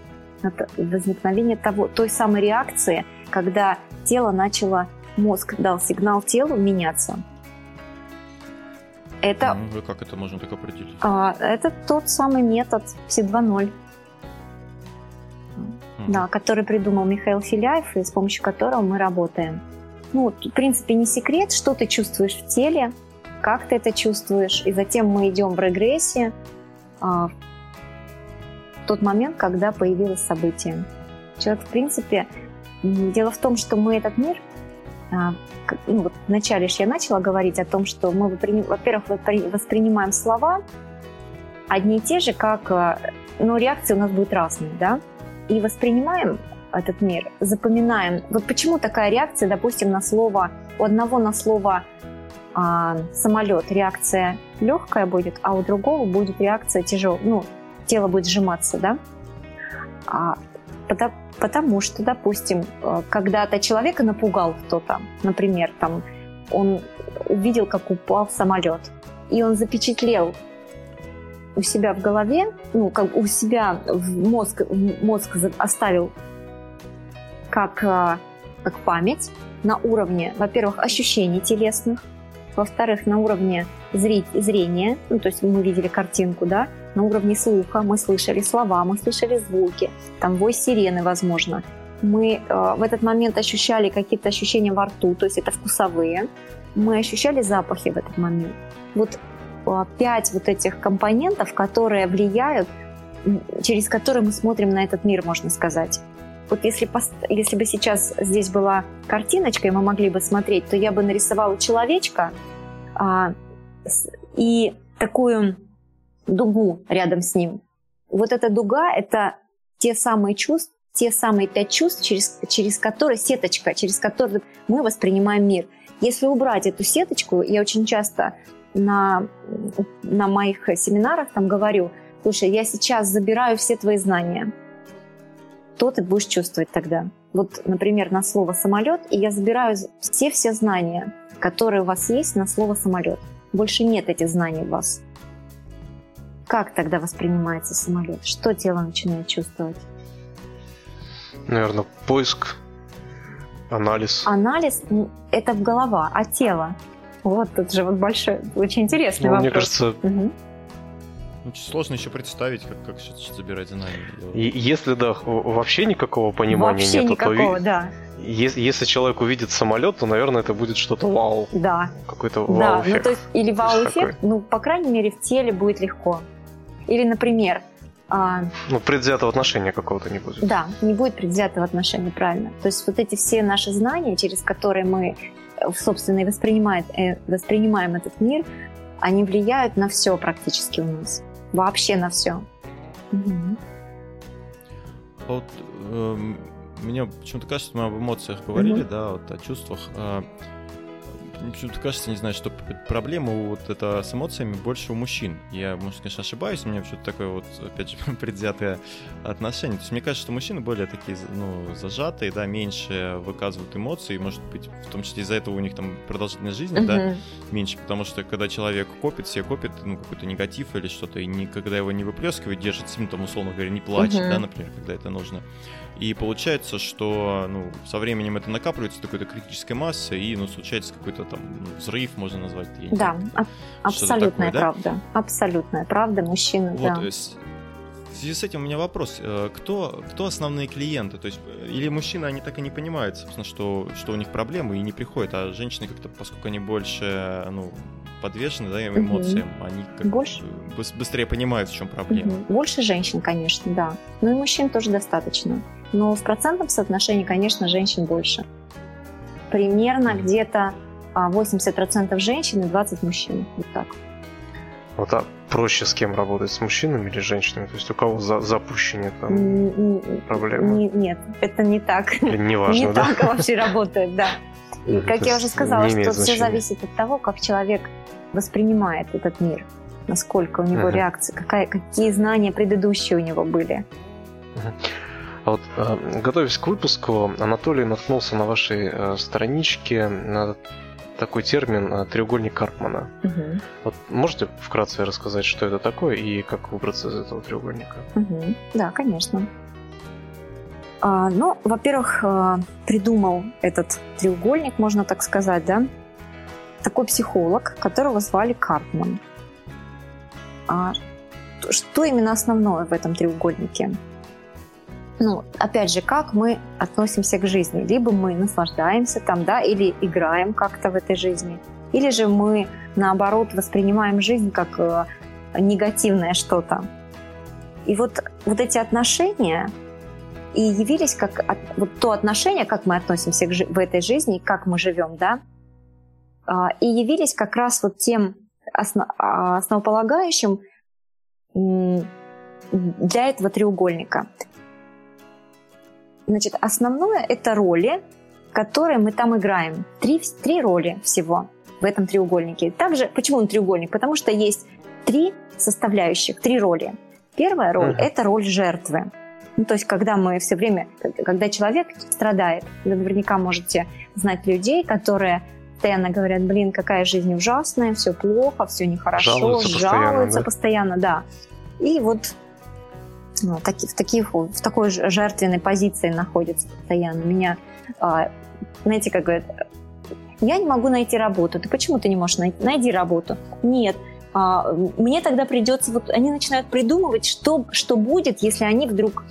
возникновение того, той самой реакции, когда тело начало, мозг дал сигнал телу меняться. Это, ну, как это можно так определить? А, это тот самый метод ПСИ 2.0. Да, который придумал Михаил Филяев, и с помощью которого мы работаем. Ну, в принципе, не секрет, что ты чувствуешь в теле, как ты это чувствуешь, и затем мы идем в регрессии, а, тот момент, когда появилось событие. Человек, в принципе, дело в том, что мы этот мир, а, ну, вот вначале я начала говорить о том, что мы, во-первых, воспринимаем слова одни и те же, как, а, но реакции у нас будут разные, да, и воспринимаем этот мир, запоминаем. Вот почему такая реакция, допустим, на слово, у одного на слово а, самолет реакция легкая будет, а у другого будет реакция тяжелая, ну, тело будет сжиматься, да? А, потому, потому что, допустим, э, когда-то человека напугал кто-то, например, там, он увидел, как упал самолет, и он запечатлел у себя в голове, ну, как у себя в мозг, в мозг оставил как, э, как память на уровне, во-первых, ощущений телесных, во-вторых, на уровне зрения, ну, то есть мы видели картинку, да, на уровне слуха, мы слышали слова, мы слышали звуки, там вой сирены, возможно. Мы э, в этот момент ощущали какие-то ощущения во рту, то есть это вкусовые. Мы ощущали запахи в этот момент. Вот э, пять вот этих компонентов, которые влияют, через которые мы смотрим на этот мир, можно сказать. Вот если, если бы сейчас здесь была картиночка, и мы могли бы смотреть, то я бы нарисовала человечка а, и такую дугу рядом с ним. Вот эта дуга – это те самые чувства, те самые пять чувств, через, через которые, сеточка, через которые мы воспринимаем мир. Если убрать эту сеточку, я очень часто на, на моих семинарах там говорю, слушай, я сейчас забираю все твои знания. То ты будешь чувствовать тогда. Вот, например, на слово «самолет», и я забираю все-все знания, которые у вас есть на слово «самолет». Больше нет этих знаний у вас. Как тогда воспринимается самолет? Что тело начинает чувствовать? Наверное, поиск, анализ. Анализ – это в голова, а тело? Вот тут же вот большой, очень интересный ну, вопрос. Мне кажется, угу. Очень сложно еще представить, как, как забирать знания. И если да, вообще никакого понимания вообще нет, никакого, то да. Если, если человек увидит самолет, то, наверное, это будет что-то вау. Да. Какой-то вау-эффект. Да, ну, то есть, или вау-эффект, ну, по крайней мере, в теле будет легко. Или, например... А... Ну, предвзятого отношения какого-то не будет. Да, не будет предвзятого отношения, правильно. То есть вот эти все наши знания, через которые мы, э, собственно, и воспринимаем, э, воспринимаем этот мир, они влияют на все практически у нас. Вообще на все. Угу. Вот э, мне почему-то кажется, мы об эмоциях говорили, угу. да, вот о чувствах. Э, почему-то кажется, не знаю, что проблема вот это с эмоциями больше у мужчин. Я, может, конечно, ошибаюсь, у меня что-то такое вот, опять же, предвзятое отношение. То есть мне кажется, что мужчины более такие, ну, зажатые, да, меньше выказывают эмоции, может быть, в том числе из-за этого у них там продолжительность жизни, uh-huh. да, меньше, потому что когда человек копит, все копит, ну, какой-то негатив или что-то, и никогда его не выплескивает, держит себе, там, условно говоря, не плачет, uh-huh. да, например, когда это нужно. И получается, что ну, со временем это накапливается такой-то критической массой, и ну, случается какой-то там ну, взрыв, можно назвать. Да, знаю, абсолютная такое, правда. Да? Абсолютная правда, мужчина, вот, да. В связи с этим у меня вопрос. Э, кто, кто основные клиенты? То есть, э, или мужчины, они так и не понимают, собственно, что, что у них проблемы и не приходят, а женщины как-то, поскольку они больше ну, подвешены да, эмоциям, угу. они как больше... быстрее понимают, в чем проблема. Угу. Больше женщин, конечно, да. Ну и мужчин тоже достаточно. Но в процентном соотношении, конечно, женщин больше. Примерно где-то 80% а, женщин и 20 мужчин. Вот так. Вот а проще с кем работать, с мужчинами или женщинами? То есть у кого за, запущение там проблемы? Не, нет, это не так. Или не важно, Не да? так вообще работает, да. И, как я уже сказала, что все зависит от того, как человек воспринимает этот мир, насколько у него реакция, какая, какие знания предыдущие у него были. А вот, э, готовясь к выпуску, Анатолий наткнулся на вашей э, страничке на такой термин э, треугольник Карпмана. Угу. Вот можете вкратце рассказать, что это такое и как выбраться из этого треугольника? Угу. Да, конечно. А, ну, во-первых, придумал этот треугольник, можно так сказать, да, такой психолог, которого звали Карпман. А что именно основное в этом треугольнике? Ну, опять же, как мы относимся к жизни? Либо мы наслаждаемся там, да, или играем как-то в этой жизни, или же мы, наоборот, воспринимаем жизнь как э, негативное что-то. И вот, вот эти отношения и явились как вот то отношение, как мы относимся к, в этой жизни, как мы живем, да, а, и явились как раз вот тем а, основополагающим для этого треугольника. Значит, основное – это роли, которые мы там играем. Три, три роли всего в этом треугольнике. Также, почему он треугольник? Потому что есть три составляющих, три роли. Первая роль uh-huh. – это роль жертвы. Ну, то есть, когда мы все время, когда человек страдает, вы наверняка можете знать людей, которые постоянно говорят, блин, какая жизнь ужасная, все плохо, все нехорошо, жалуются, жалуются постоянно, да. постоянно, да. И вот ну, таки, в, таких, в такой жертвенной позиции находится постоянно. Меня, а, знаете, как говорят, я не могу найти работу. Ты почему ты не можешь найти? Найди работу. Нет, а, мне тогда придется, вот они начинают придумывать, что, что будет, если они вдруг,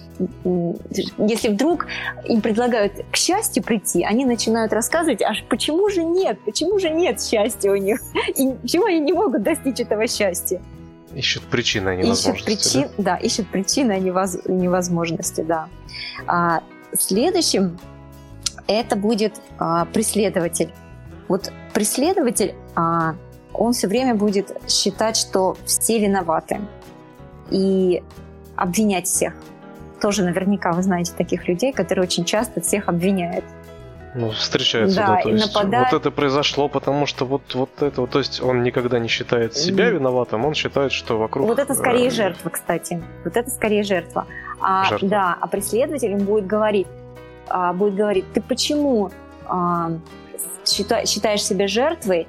если вдруг им предлагают к счастью прийти, они начинают рассказывать, а почему же нет, почему же нет счастья у них, и почему они не могут достичь этого счастья. Ищут причины, а не ищут причин, да? да, ищут причины, а не воз, невозможности, да. А, следующим это будет а, преследователь. Вот преследователь а, он все время будет считать, что все виноваты и обвинять всех. Тоже наверняка вы знаете таких людей, которые очень часто всех обвиняют. Ну, встречается, да, да то есть нападает... вот это произошло, потому что вот, вот это, то есть он никогда не считает себя виноватым, он считает, что вокруг... Вот это скорее э... жертва, кстати, вот это скорее жертва. А, жертва. Да, а преследователь будет говорить, а, будет говорить, ты почему а, считаешь себя жертвой,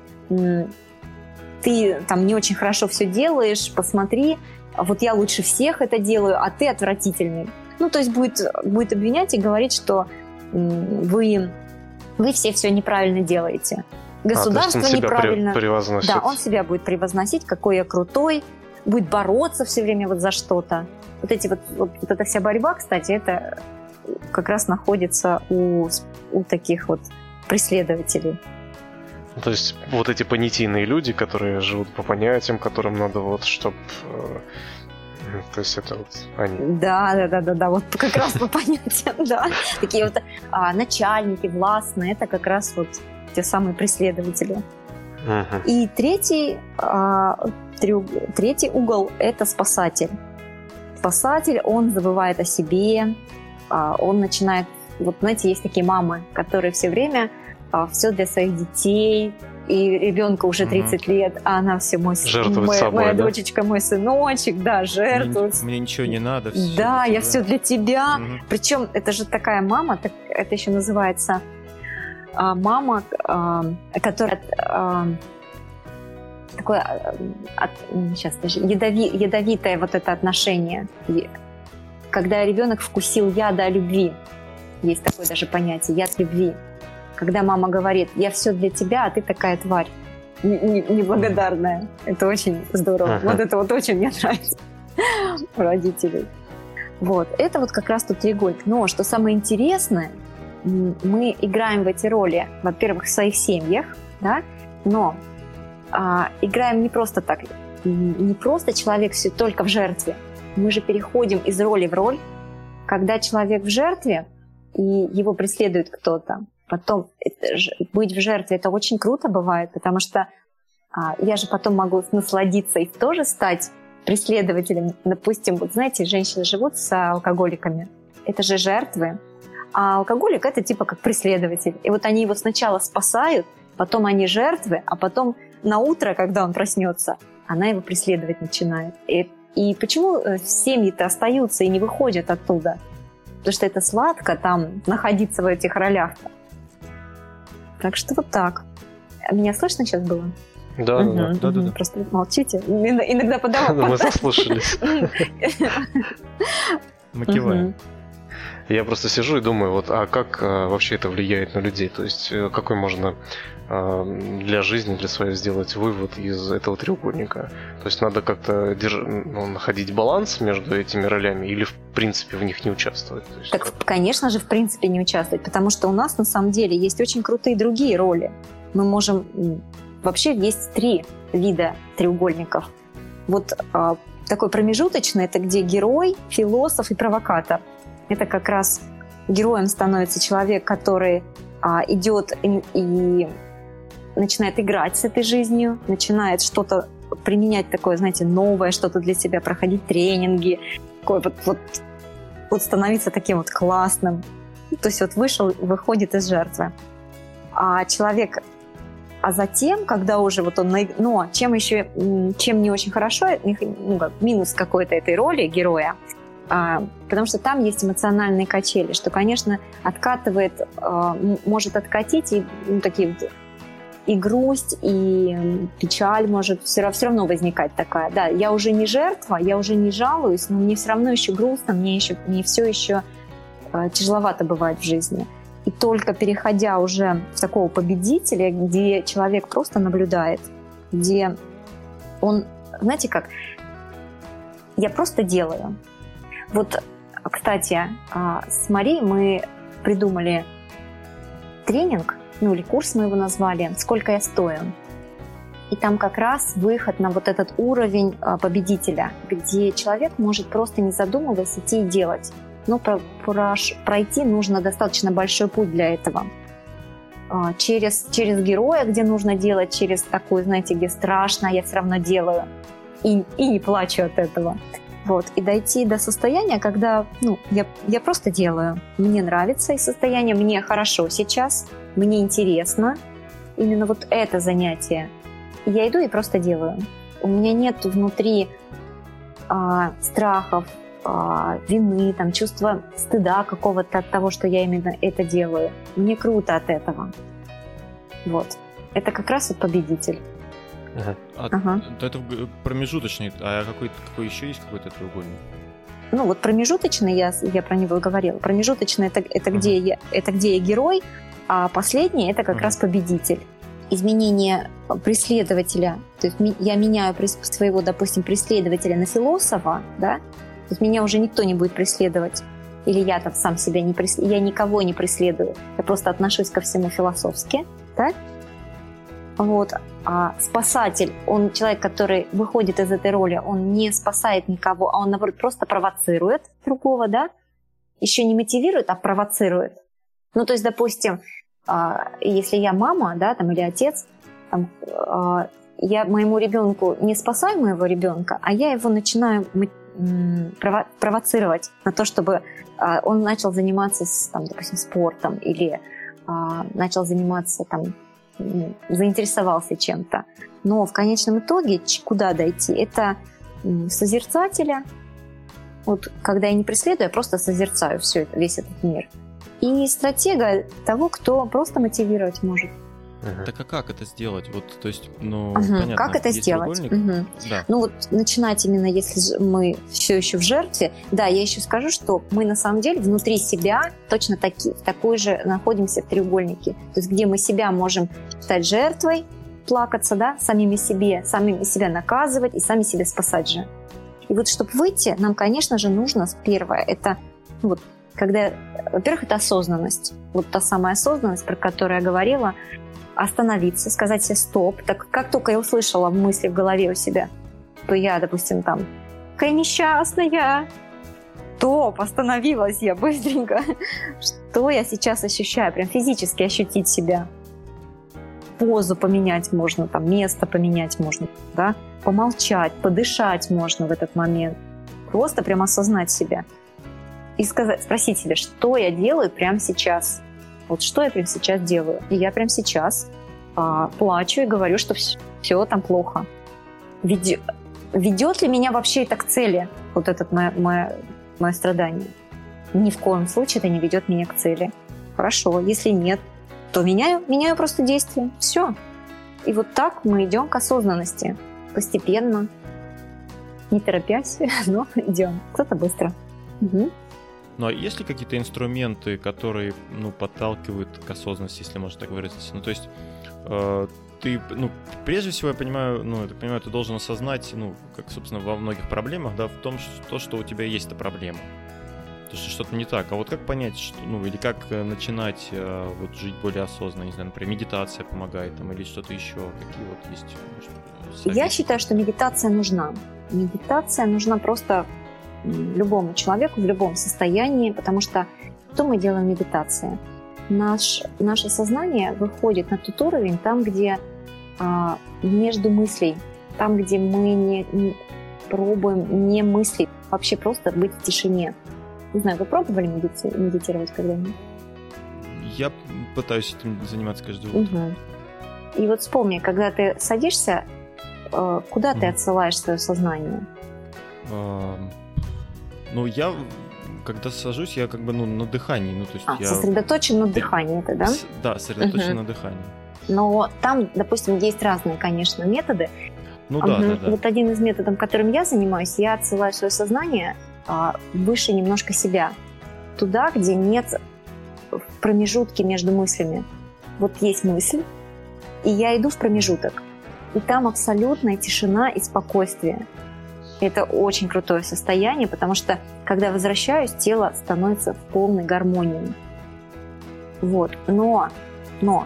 ты там не очень хорошо все делаешь, посмотри, вот я лучше всех это делаю, а ты отвратительный. Ну, то есть будет, будет обвинять и говорить, что вы, вы все все неправильно делаете. Государство а, неправильно. При, да, он себя будет превозносить, какой я крутой, будет бороться все время вот за что-то. Вот эти вот, вот, вот эта вся борьба, кстати, это как раз находится у, у таких вот преследователей. То есть вот эти понятийные люди, которые живут по понятиям, которым надо вот, чтобы э, то есть это вот они. Да, да, да, да, да, вот как раз по понятиям, да. Такие вот а, начальники, властные, это как раз вот те самые преследователи. И третий, а, третий угол – это спасатель. Спасатель, он забывает о себе, а, он начинает... Вот знаете, есть такие мамы, которые все время все для своих детей, и ребенку уже 30 угу. лет, а она все мой жертвует мой, собой, моя да? дочечка, мой сыночек, да, жертвует. Мне, мне ничего не надо. Все да, я все для тебя. Угу. Причем это же такая мама, так, это еще называется а, мама, а, которая а, такое от, сейчас даже ядови, ядовитое вот это отношение, когда ребенок вкусил яда любви, есть такое даже понятие яд любви когда мама говорит, я все для тебя, а ты такая тварь неблагодарная. Это очень здорово. Ага. Вот это вот очень мне нравится у родителей. Вот. Это вот как раз тот треугольник. Но что самое интересное, мы играем в эти роли, во-первых, в своих семьях, да, но а, играем не просто так, не просто человек все только в жертве. Мы же переходим из роли в роль, когда человек в жертве, и его преследует кто-то, Потом быть в жертве это очень круто бывает, потому что а, я же потом могу насладиться и тоже стать преследователем. Допустим, вот знаете, женщины живут с алкоголиками. Это же жертвы. А алкоголик это типа как преследователь. И вот они его сначала спасают, потом они жертвы, а потом на утро, когда он проснется, она его преследовать начинает. И, и почему э, семьи-то остаются и не выходят оттуда? Потому что это сладко там находиться в этих ролях-то. Так что вот так. Меня слышно сейчас было? Да, угу, да, да, да, да. Просто молчите. Иногда подавал. Мы заслушались. Мы киваем. Я просто сижу и думаю, вот, а как а, вообще это влияет на людей? То есть, э, какой можно для жизни, для своей сделать вывод из этого треугольника? То есть, надо как-то держ... ну, находить баланс между этими ролями или, в принципе, в них не участвовать? есть, так, как... конечно же, в принципе, не участвовать, потому что у нас, на самом деле, есть очень крутые другие роли. Мы можем... Вообще есть три вида треугольников. Вот а, такой промежуточный, это где герой, философ и провокатор – это как раз героем становится человек, который а, идет и, и начинает играть с этой жизнью, начинает что-то применять такое, знаете, новое, что-то для себя, проходить тренинги, такое вот, вот, вот становиться таким вот классным. То есть вот вышел, выходит из жертвы. А человек, а затем, когда уже вот он, ну, чем еще, чем не очень хорошо, ну, как минус какой-то этой роли героя, а, потому что там есть эмоциональные качели, что, конечно, откатывает, а, может откатить и ну, такие вот и грусть, и печаль может все, все равно возникать такая. Да, я уже не жертва, я уже не жалуюсь, но мне все равно еще грустно, мне, еще, мне все еще э, тяжеловато бывает в жизни. И только переходя уже в такого победителя, где человек просто наблюдает, где он, знаете как, я просто делаю, вот, кстати, а, с Марией мы придумали тренинг, ну или курс мы его назвали «Сколько я стою». И там как раз выход на вот этот уровень а, победителя, где человек может просто не задумываясь идти и делать. Но про, про, пройти нужно достаточно большой путь для этого. А, через, через героя, где нужно делать, через такую, знаете, где страшно, я все равно делаю. И, и не плачу от этого. Вот, и дойти до состояния, когда ну, я, я просто делаю. Мне нравится и состояние, мне хорошо сейчас, мне интересно. Именно вот это занятие. И я иду и просто делаю. У меня нет внутри а, страхов, а, вины, там, чувства стыда какого-то от того, что я именно это делаю. Мне круто от этого. Вот. Это как раз вот победитель. Ага. А, ага. Это промежуточный, а какой, какой еще есть какой-то треугольник? Ну вот промежуточный, я, я про него говорила. Промежуточный это, это, ага. где я, это где я герой, а последний это как ага. раз победитель. Изменение преследователя, то есть я меняю своего, допустим, преследователя на философа, да, то есть меня уже никто не будет преследовать. Или я там сам себя не преследую, я никого не преследую. Я просто отношусь ко всему философски, да? Вот. А спасатель, он человек, который выходит из этой роли, он не спасает никого, а он, наоборот, просто провоцирует другого, да? Еще не мотивирует, а провоцирует. Ну, то есть, допустим, а, если я мама, да, там, или отец, там, а, я моему ребенку не спасаю моего ребенка, а я его начинаю прово- провоцировать на то, чтобы а, он начал заниматься, там, допустим, спортом или начал заниматься там заинтересовался чем-то. Но в конечном итоге куда дойти? Это созерцателя. Вот когда я не преследую, я просто созерцаю все это, весь этот мир. И стратега того, кто просто мотивировать может. Uh-huh. Так а как это сделать? Вот, то есть, ну, uh-huh. понятно. Как это сделать? Uh-huh. Да. Ну вот начинать именно, если мы все еще в жертве. Да, я еще скажу, что мы на самом деле внутри себя точно таки, в такой же находимся в треугольнике. То есть где мы себя можем стать жертвой, плакаться, да, самими себе, самими себя наказывать и сами себя спасать же. И вот чтобы выйти, нам, конечно же, нужно первое, это ну вот когда, во-первых, это осознанность. Вот та самая осознанность, про которую я говорила, остановиться, сказать себе стоп. Так как только я услышала мысли в голове у себя, то я, допустим, там, какая несчастная, топ, остановилась я быстренько. Что я сейчас ощущаю? Прям физически ощутить себя. Позу поменять можно, там, место поменять можно, да? Помолчать, подышать можно в этот момент. Просто прям осознать себя. И сказать, спросить себя, что я делаю прямо сейчас. Вот что я прямо сейчас делаю. И я прямо сейчас а, плачу и говорю, что все, все там плохо. Ведь, ведет ли меня вообще это к цели, вот это мое, мое, мое страдание? Ни в коем случае это не ведет меня к цели. Хорошо, если нет, то меняю, меняю просто действие. Все. И вот так мы идем к осознанности. Постепенно, не торопясь, но идем. Кто-то быстро. Угу. Ну а есть ли какие-то инструменты, которые ну, подталкивают к осознанности, если можно так выразиться? Ну, то есть э, ты, ну, прежде всего, я понимаю, ну, я понимаю, ты должен осознать, ну, как, собственно, во многих проблемах, да, в том, что, то, что у тебя есть эта проблема. То, что что-то не так. А вот как понять, что, ну, или как э, начинать э, вот жить более осознанно, не знаю, например, медитация помогает там, или что-то еще, какие вот есть? Может, я считаю, что медитация нужна. Медитация нужна просто любому человеку в любом состоянии, потому что что мы делаем в медитации? Наш, наше сознание выходит на тот уровень, там, где а, между мыслей, там, где мы не, не пробуем не мыслить, вообще просто быть в тишине. Не знаю, вы пробовали медити- медитировать когда-нибудь? Я пытаюсь этим заниматься каждый утро. Угу. И вот вспомни, когда ты садишься, э, куда угу. ты отсылаешь свое сознание? Ну, я когда сажусь, я как бы ну, на дыхании. Ну, то есть а, я... сосредоточен на дыхании это, да? С... Да, сосредоточен угу. на дыхании. Но там, допустим, есть разные, конечно, методы. Ну да, угу. да, да. Вот один из методов, которым я занимаюсь, я отсылаю свое сознание а, выше немножко себя. Туда, где нет промежутки между мыслями. Вот есть мысль, и я иду в промежуток. И там абсолютная тишина и спокойствие. Это очень крутое состояние, потому что, когда возвращаюсь, тело становится в полной гармонии. Вот. Но, но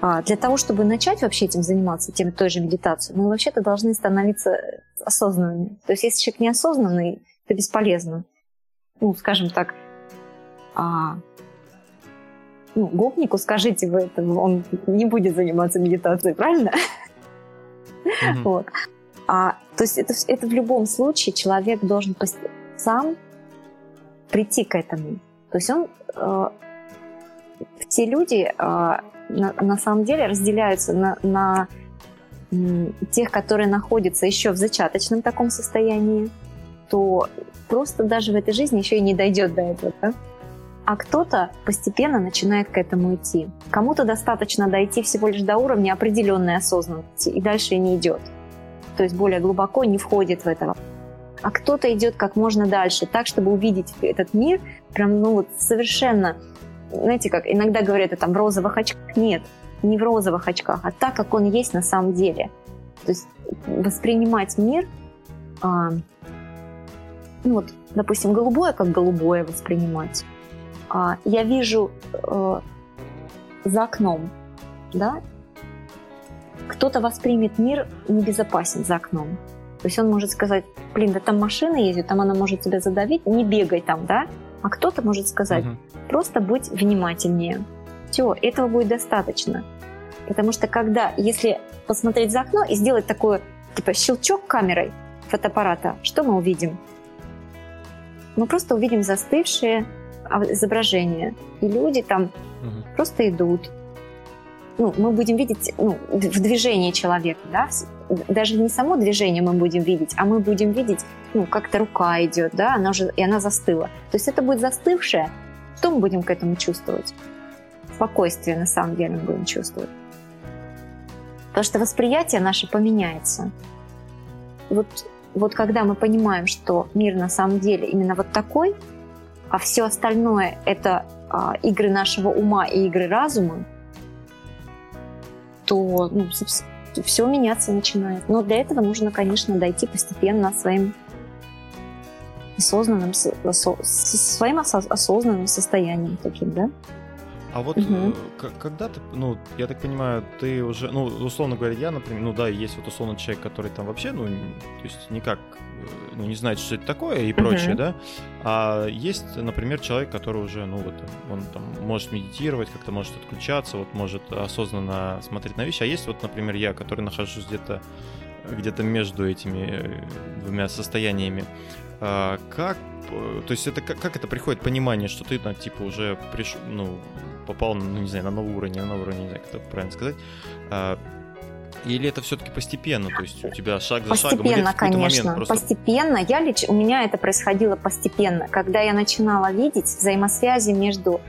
а, для того, чтобы начать вообще этим заниматься, тем той же медитацией, мы вообще-то должны становиться осознанными. То есть, если человек неосознанный, это бесполезно. Ну, скажем так, а, ну, гопнику скажите вы это, он не будет заниматься медитацией, правильно? Mm-hmm. Вот. А, то есть это, это в любом случае человек должен сам прийти к этому. То есть он, э, те люди э, на, на самом деле разделяются на, на м, тех, которые находятся еще в зачаточном таком состоянии, то просто даже в этой жизни еще и не дойдет до этого. Да? А кто-то постепенно начинает к этому идти. Кому-то достаточно дойти всего лишь до уровня определенной осознанности, и дальше не идет то есть более глубоко, не входит в это. А кто-то идет как можно дальше, так, чтобы увидеть этот мир прям, ну вот совершенно, знаете, как иногда говорят, это там в розовых очках. Нет, не в розовых очках, а так, как он есть на самом деле. То есть воспринимать мир, а, ну вот, допустим, голубое как голубое воспринимать. А, я вижу а, за окном, да, кто-то воспримет мир небезопасен за окном. То есть он может сказать, блин, да там машина ездит, там она может тебя задавить, не бегай там, да? А кто-то может сказать, угу. просто будь внимательнее. Все, этого будет достаточно. Потому что когда, если посмотреть за окно и сделать такой, типа, щелчок камерой фотоаппарата, что мы увидим? Мы просто увидим застывшие изображения. И люди там угу. просто идут, ну, мы будем видеть ну, в движении человека, да, даже не само движение мы будем видеть, а мы будем видеть, ну, как-то рука идет, да, она уже, и она застыла. То есть это будет застывшее, что мы будем к этому чувствовать? Спокойствие, на самом деле, мы будем чувствовать. Потому что восприятие наше поменяется. Вот, вот когда мы понимаем, что мир на самом деле именно вот такой, а все остальное это а, игры нашего ума и игры разума, то ну, все меняться начинает. Но для этого нужно, конечно, дойти постепенно своим осознанным, своим осознанным состоянием таким, да? А вот угу. когда ты, ну, я так понимаю, ты уже, ну, условно говоря, я, например, ну да, есть вот условно человек, который там вообще, ну, то есть никак, ну, не знает, что это такое и прочее, угу. да, а есть, например, человек, который уже, ну, вот, он там может медитировать, как-то может отключаться, вот может осознанно смотреть на вещи, а есть вот, например, я, который нахожусь где-то где-то между этими э, двумя состояниями. А, как, то есть это как, как это приходит понимание, что ты, ну, типа, уже пришел, ну, попал, ну, не знаю, на новый уровень, на новый уровень, не знаю, как это правильно сказать. А, или это все-таки постепенно, то есть у тебя шаг за постепенно, шагом? Постепенно, конечно, просто... постепенно. Я лич... У меня это происходило постепенно, когда я начинала видеть взаимосвязи между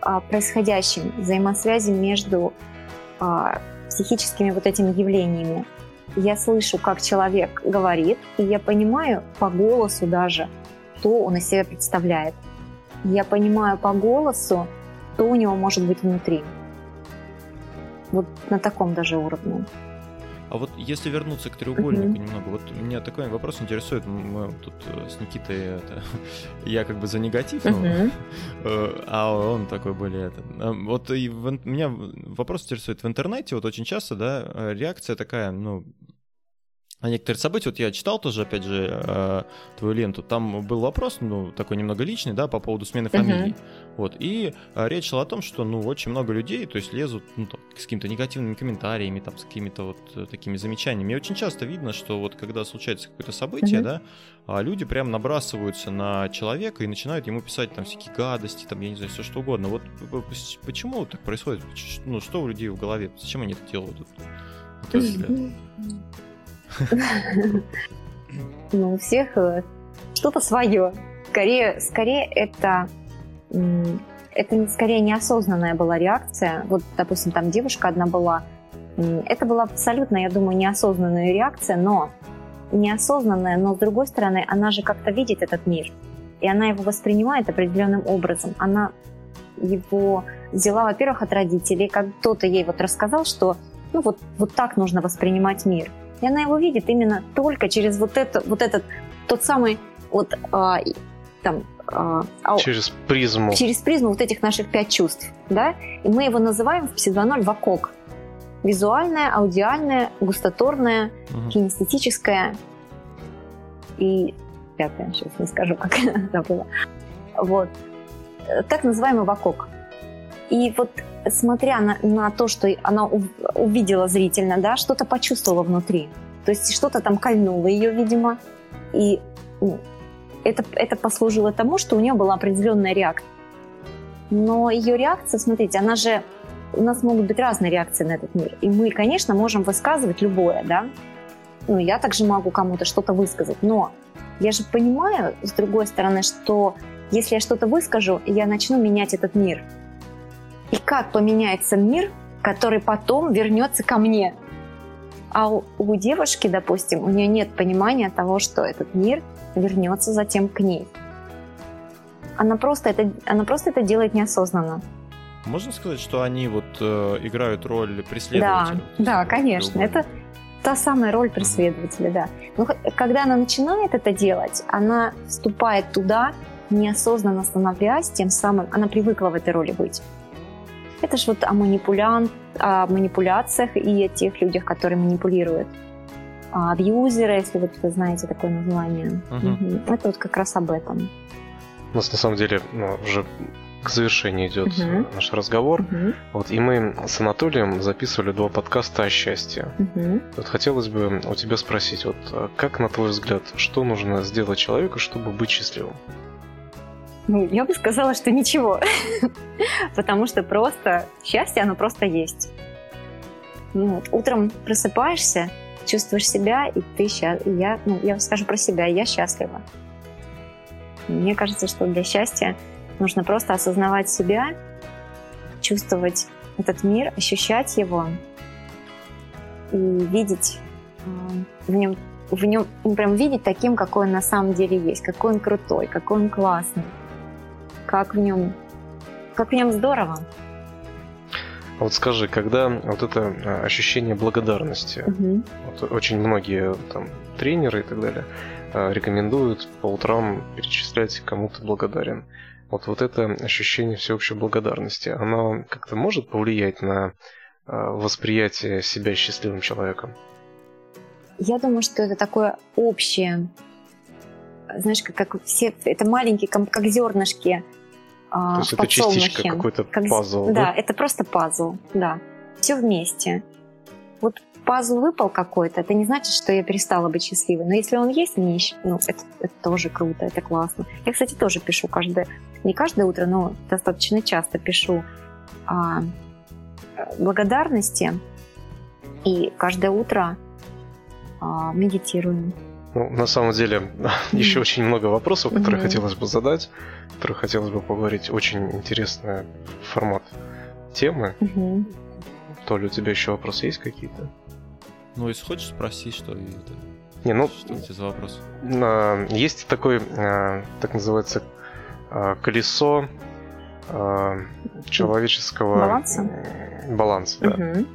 а, происходящим, взаимосвязи между а, психическими вот этими явлениями. Я слышу, как человек говорит, и я понимаю по голосу даже, что он из себя представляет. Я понимаю по голосу, что у него может быть внутри. Вот на таком даже уровне. А вот если вернуться к треугольнику uh-huh. немного, вот меня такой вопрос интересует. Мы тут э, с Никитой, это, я как бы за негатив, uh-huh. но, а он такой более это. А вот и в, меня вопрос интересует в интернете, вот очень часто, да, э, реакция такая, ну, на некоторые события. Вот я читал тоже, опять же, э, твою ленту. Там был вопрос, ну, такой немного личный, да, по поводу смены фамилии. Uh-huh. Вот. И э, речь шла о том, что, ну, очень много людей, то есть лезут ну, там, с какими-то негативными комментариями, там, с какими-то вот э, такими замечаниями. И очень часто видно, что вот когда случается какое-то событие, uh-huh. да, а люди прям набрасываются на человека и начинают ему писать там всякие гадости, там, я не знаю, все что угодно. Вот почему так происходит? Ну, что у людей в голове? Зачем они это делают? Вот, Ну, у всех э, что-то свое. Скорее, скорее это, это скорее неосознанная была реакция. Вот, допустим, там девушка одна была. Это была абсолютно, я думаю, неосознанная реакция, но неосознанная, но с другой стороны, она же как-то видит этот мир. И она его воспринимает определенным образом. Она его взяла, во-первых, от родителей, как кто-то ей вот рассказал, что ну вот, вот так нужно воспринимать мир. И она его видит именно только через вот, это, вот этот, тот самый вот а, там... А, через призму. Через призму вот этих наших пять чувств, да? И мы его называем в пси-2.0 ВАКОК. Визуальное, аудиальное, густоторное, угу. кинестетическое и пятое, сейчас не скажу, как это было. Вот. Так называемый ВАКОК. И вот смотря на, на то, что она увидела зрительно, да, что-то почувствовала внутри. То есть что-то там кольнуло ее, видимо. И ну, это, это послужило тому, что у нее была определенная реакция. Но ее реакция, смотрите, она же... У нас могут быть разные реакции на этот мир. И мы, конечно, можем высказывать любое, да. Ну, я также могу кому-то что-то высказать. Но я же понимаю, с другой стороны, что если я что-то выскажу, я начну менять этот мир – и как поменяется мир, который потом вернется ко мне. А у, у девушки, допустим, у нее нет понимания того, что этот мир вернется затем к ней. Она просто это, она просто это делает неосознанно. Можно сказать, что они вот э, играют роль преследователя? Да, да, конечно. Это та самая роль преследователя, да. Но когда она начинает это делать, она вступает туда, неосознанно становясь, тем самым она привыкла в этой роли быть. Это же вот о, манипулян... о манипуляциях и о тех людях, которые манипулируют. А абьюзеры, если вот вы знаете такое название. Угу. Это вот как раз об этом. У нас на самом деле ну, уже к завершению идет uh-huh. наш разговор. Uh-huh. Вот, и мы с Анатолием записывали два подкаста о счастье. Uh-huh. Вот хотелось бы у тебя спросить, вот а как на твой взгляд, что нужно сделать человеку, чтобы быть счастливым? Ну, я бы сказала, что ничего. Потому что просто счастье, оно просто есть. Ну, утром просыпаешься, чувствуешь себя, и ты счастлив. Я, ну, я скажу про себя, я счастлива. Мне кажется, что для счастья нужно просто осознавать себя, чувствовать этот мир, ощущать его и видеть в нем, в нем прям видеть таким, какой он на самом деле есть, какой он крутой, какой он классный, как в нем, как в нем здорово. А вот скажи, когда вот это а, ощущение благодарности, угу. вот очень многие там тренеры и так далее а, рекомендуют по утрам перечислять кому-то благодарен. Вот, вот это ощущение всеобщей благодарности, оно как-то может повлиять на а, восприятие себя счастливым человеком? Я думаю, что это такое общее, знаешь, как, как все, это маленькие, как, как зернышки То есть это частичка, какой-то как, пазл, да? Да, это просто пазл, да. Все вместе. Вот пазл выпал какой-то, это не значит, что я перестала быть счастливой. Но если он есть, мне ну, это, это тоже круто, это классно. Я, кстати, тоже пишу каждое, не каждое утро, но достаточно часто пишу а, благодарности. И каждое утро а, медитируем. Ну, на самом деле, еще очень много вопросов, которые mm-hmm. хотелось бы задать, которые хотелось бы поговорить. Очень интересный формат темы. Mm-hmm. То ли у тебя еще вопросы есть какие-то? Ну, если хочешь, спроси, что это. Не, ну, что это за вопрос? Есть такой, а, так называется, а, колесо человеческого баланса. Баланса, да. Угу.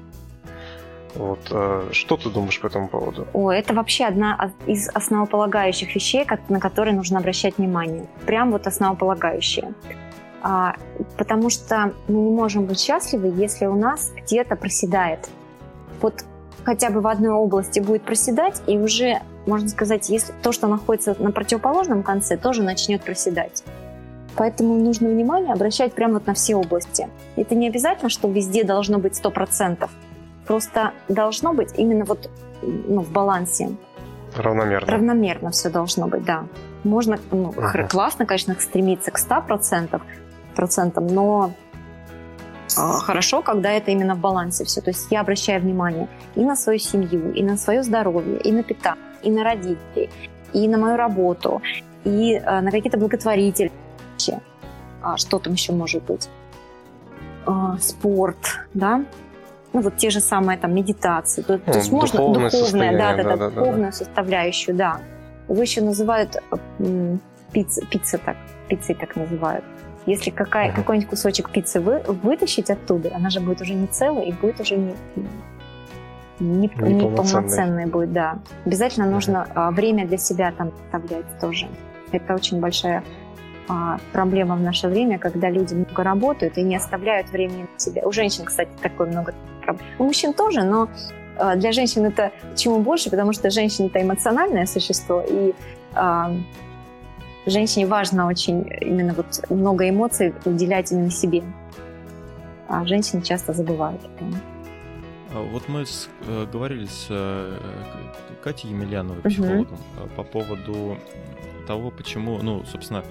Вот, э, что ты думаешь по этому поводу? О, это вообще одна из основополагающих вещей, на которые нужно обращать внимание. Прям вот основополагающие. А, потому что мы не можем быть счастливы, если у нас где-то проседает. Вот хотя бы в одной области будет проседать, и уже, можно сказать, если то, что находится на противоположном конце, тоже начнет проседать. Поэтому нужно внимание обращать прямо вот на все области. Это не обязательно, что везде должно быть 100%. Просто должно быть именно вот ну, в балансе. Равномерно. Равномерно все должно быть, да. Можно, ну, uh-huh. классно, конечно, стремиться к 100%, процентам, но э, хорошо, когда это именно в балансе все. То есть я обращаю внимание и на свою семью, и на свое здоровье, и на питание, и на родителей, и на мою работу, и э, на какие-то благотворители. А, что там еще может быть? Э, спорт, да, ну вот те же самые там медитации. То, то есть можно духовное, да, да, да, да, духовную да. составляющую, да. Его еще называют пицца, пицца так, пиццей так называют. Если какая, uh-huh. какой-нибудь кусочек пиццы вы, вытащить оттуда, она же будет уже не целая и будет уже не, не, не полноценной будет, да. Обязательно нужно uh-huh. время для себя там оставлять тоже. Это очень большая а, проблема в наше время, когда люди много работают и не оставляют времени на себя. У женщин, кстати, такое много проблем. У мужчин тоже, но а, для женщин это чему больше, потому что женщина это эмоциональное существо, и а, женщине важно очень именно вот много эмоций уделять именно себе. А женщины часто забывают это. Вот мы с, э, говорили с э, Катей Емельяновой, психологом, угу. по поводу того, почему, ну, собственно, а,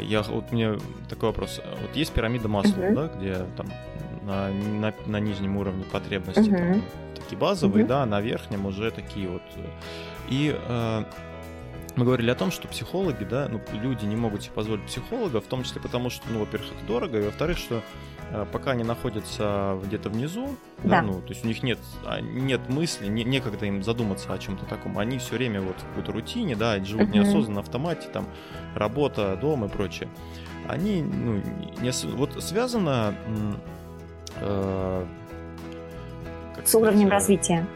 я, вот мне такой вопрос. Вот есть пирамида Маслоу, uh-huh. да, где там на, на, на нижнем уровне потребности uh-huh. там, такие базовые, uh-huh. да, на верхнем уже такие вот. И э, мы говорили о том, что психологи, да, ну, люди не могут себе позволить психолога, в том числе потому, что, ну, во-первых, это дорого, и во-вторых, что Э, пока они находятся где-то внизу, да. Да, ну, то есть у них нет, а, нет мысли, не, некогда им задуматься о чем-то таком. Они все время вот в какой-то рутине, да, живут uh-huh. неосознанно на автомате, там работа, дом и прочее. Они, ну, не, вот связано э, с уровнем развития.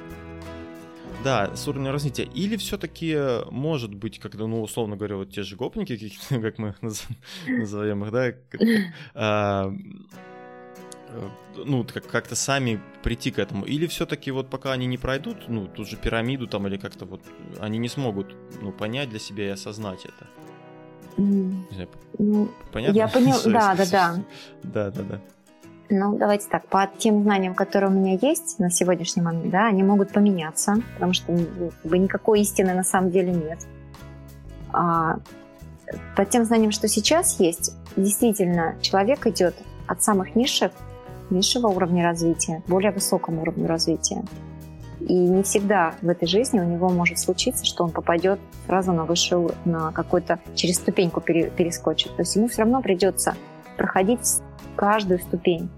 Да, с уровнем развития. Или все-таки может быть, когда, ну, условно говоря, вот те же гопники, как мы назовем их, да, а, Э, ну, как- как-то сами прийти к этому? Или все-таки вот пока они не пройдут, ну, ту же пирамиду там, или как-то вот, они не смогут, ну, понять для себя и осознать это? Не знаю, ну, понятно? Я поняла, да, да, да. Да, да, да. Ну, давайте так, по тем знаниям, которые у меня есть на сегодняшний момент, да, они могут поменяться, потому что ну, бы никакой истины на самом деле нет. А, по тем знаниям, что сейчас есть, действительно, человек идет от самых низших низшего уровня развития более высокому уровню развития. И не всегда в этой жизни у него может случиться, что он попадет сразу на высший на какой-то, через ступеньку перескочит. То есть ему все равно придется проходить каждую ступень.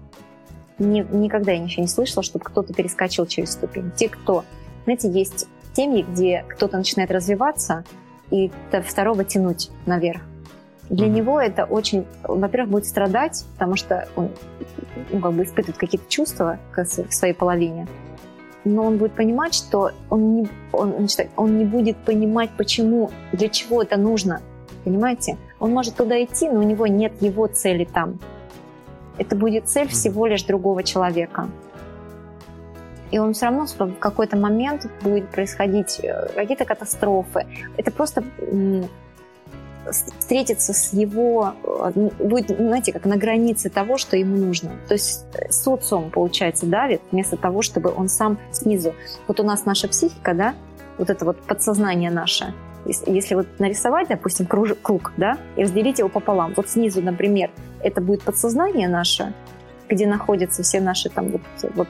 Ни, никогда я ничего не слышала, чтобы кто-то перескочил через ступень. Те, кто, знаете, есть семьи, где кто-то начинает развиваться, и второго тянуть наверх. Для mm-hmm. него это очень, во-первых, будет страдать, потому что он ну, как бы испытывает какие-то чувства к своей половине, но он будет понимать, что он не, он, значит, он не будет понимать, почему, для чего это нужно. Понимаете? Он может туда идти, но у него нет его цели там. Это будет цель всего лишь другого человека. И он все равно в какой-то момент будет происходить э, какие-то катастрофы. Это просто встретиться с его, э, будет, знаете, как на границе того, что ему нужно. То есть э, социум, получается, давит, вместо того, чтобы он сам снизу. Вот у нас наша психика, да, вот это вот подсознание наше, если вот нарисовать, допустим, круг, круг, да, и разделить его пополам, вот снизу, например, это будет подсознание наше, где находятся все наши там вот, вот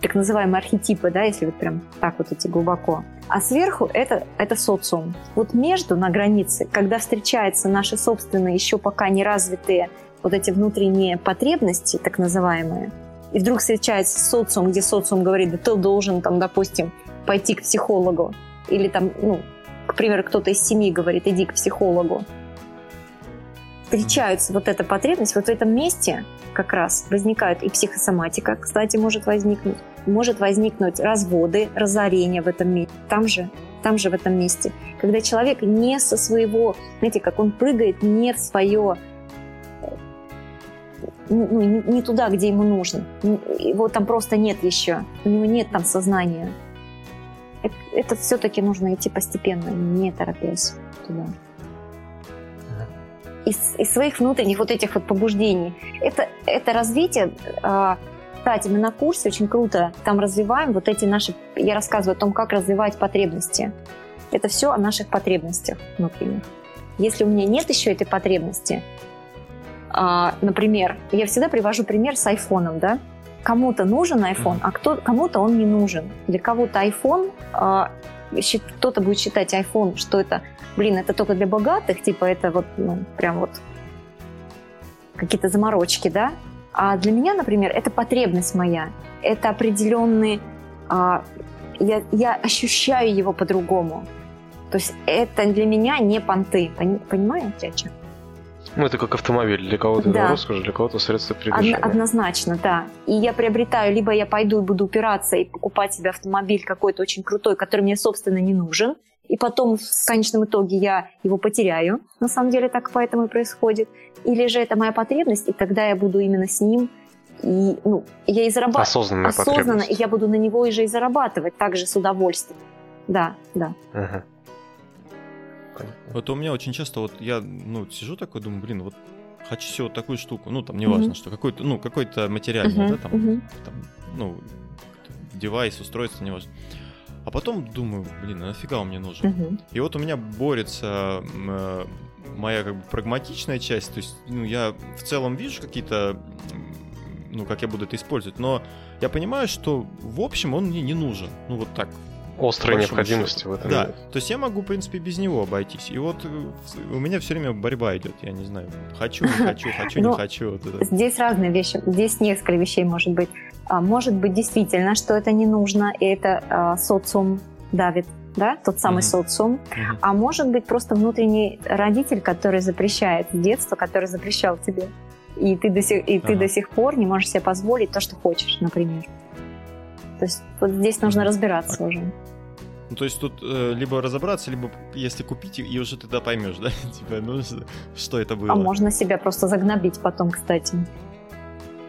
так называемые архетипы, да, если вот прям так вот идти глубоко. А сверху это, это социум. Вот между, на границе, когда встречаются наши собственные, еще пока не развитые вот эти внутренние потребности, так называемые, и вдруг встречается социум, где социум говорит, да ты должен, там, допустим, пойти к психологу, или там, ну, к примеру, кто-то из семьи говорит, иди к психологу, встречаются вот эта потребность, вот в этом месте как раз возникает и психосоматика, кстати, может возникнуть, может возникнуть разводы, разорение в этом месте, там же, там же в этом месте. Когда человек не со своего, знаете, как он прыгает не в свое ну, не, не туда, где ему нужно. Его там просто нет еще. У него нет там сознания. Это, это все-таки нужно идти постепенно, не торопясь туда из, из своих внутренних вот этих вот побуждений. Это, это развитие, э, кстати, мы на курсе очень круто там развиваем вот эти наши, я рассказываю о том, как развивать потребности. Это все о наших потребностях внутренних. Если у меня нет еще этой потребности, э, например, я всегда привожу пример с айфоном, да, кому-то нужен iPhone, а кто, кому-то он не нужен. Для кого-то iPhone, кто-то будет считать iPhone, что это блин, это только для богатых, типа это вот, ну, прям вот какие-то заморочки, да? А для меня, например, это потребность моя, это определенный, а, я, я ощущаю его по-другому. То есть это для меня не понты, понимаете, о чем? Ну, это как автомобиль. Для кого-то да. это роскошь, для кого-то средство передвижения. Однозначно, да. И я приобретаю, либо я пойду и буду упираться и покупать себе автомобиль какой-то очень крутой, который мне, собственно, не нужен, и потом в конечном итоге я его потеряю. На самом деле так поэтому и происходит. Или же это моя потребность, и тогда я буду именно с ним и ну, я и зарабатываю осознанно, осознанно и я буду на него и же и зарабатывать также с удовольствием. Да, да. Ага. Вот у меня очень часто вот я ну сижу такой, думаю, блин, вот хочу себе вот такую штуку, ну там неважно, mm-hmm. что какой-то ну какой-то материальный, mm-hmm. да, там, mm-hmm. там ну девайс, устройство, неважно. А потом думаю, блин, а нафига он мне нужен? Угу. И вот у меня борется э, моя как бы прагматичная часть, то есть, ну, я в целом вижу какие-то, ну, как я буду это использовать, но я понимаю, что в общем он мне не нужен, ну, вот так. Острой необходимости счету. в этом. Да, то есть я могу, в принципе, без него обойтись. И вот э, у меня все время борьба идет, я не знаю, хочу, не хочу, хочу, не ну, хочу. Здесь разные вещи, здесь несколько вещей может быть. А, может быть действительно, что это не нужно, и это а, социум давит, да, тот самый mm-hmm. социум. А может быть просто внутренний родитель, который запрещает с детства, который запрещал тебе. И ты до сих, и ага. ты до сих пор не можешь себе позволить то, что хочешь, например. То есть вот здесь нужно разбираться а... уже. Ну, то есть тут э, либо разобраться, либо если купить, и уже тогда поймешь, да? типа, ну, что это было. А можно себя просто загнобить потом, кстати.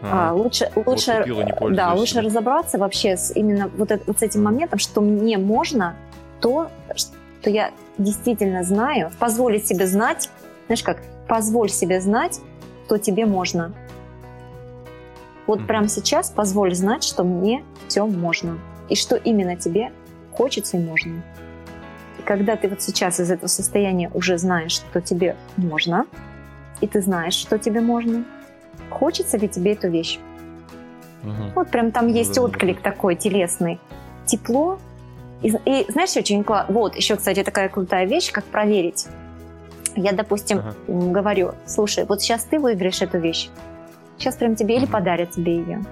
А, а, лучше, лучше, купила, да, лучше разобраться вообще с именно вот, это, вот с этим моментом, что мне можно то, что я действительно знаю, позволить себе знать, знаешь как, позволь себе знать, что тебе можно. Вот mm-hmm. прямо сейчас позволь знать, что мне все можно. И что именно тебе хочется и можно. И когда ты вот сейчас из этого состояния уже знаешь, что тебе можно, и ты знаешь, что тебе можно, Хочется ли тебе эту вещь? Угу. Вот прям там есть да, отклик такой телесный. Тепло. И, и знаешь, очень классно. Вот, еще, кстати, такая крутая вещь, как проверить. Я, допустим, ага. говорю, слушай, вот сейчас ты выиграешь эту вещь. Сейчас прям тебе или подарят тебе ее.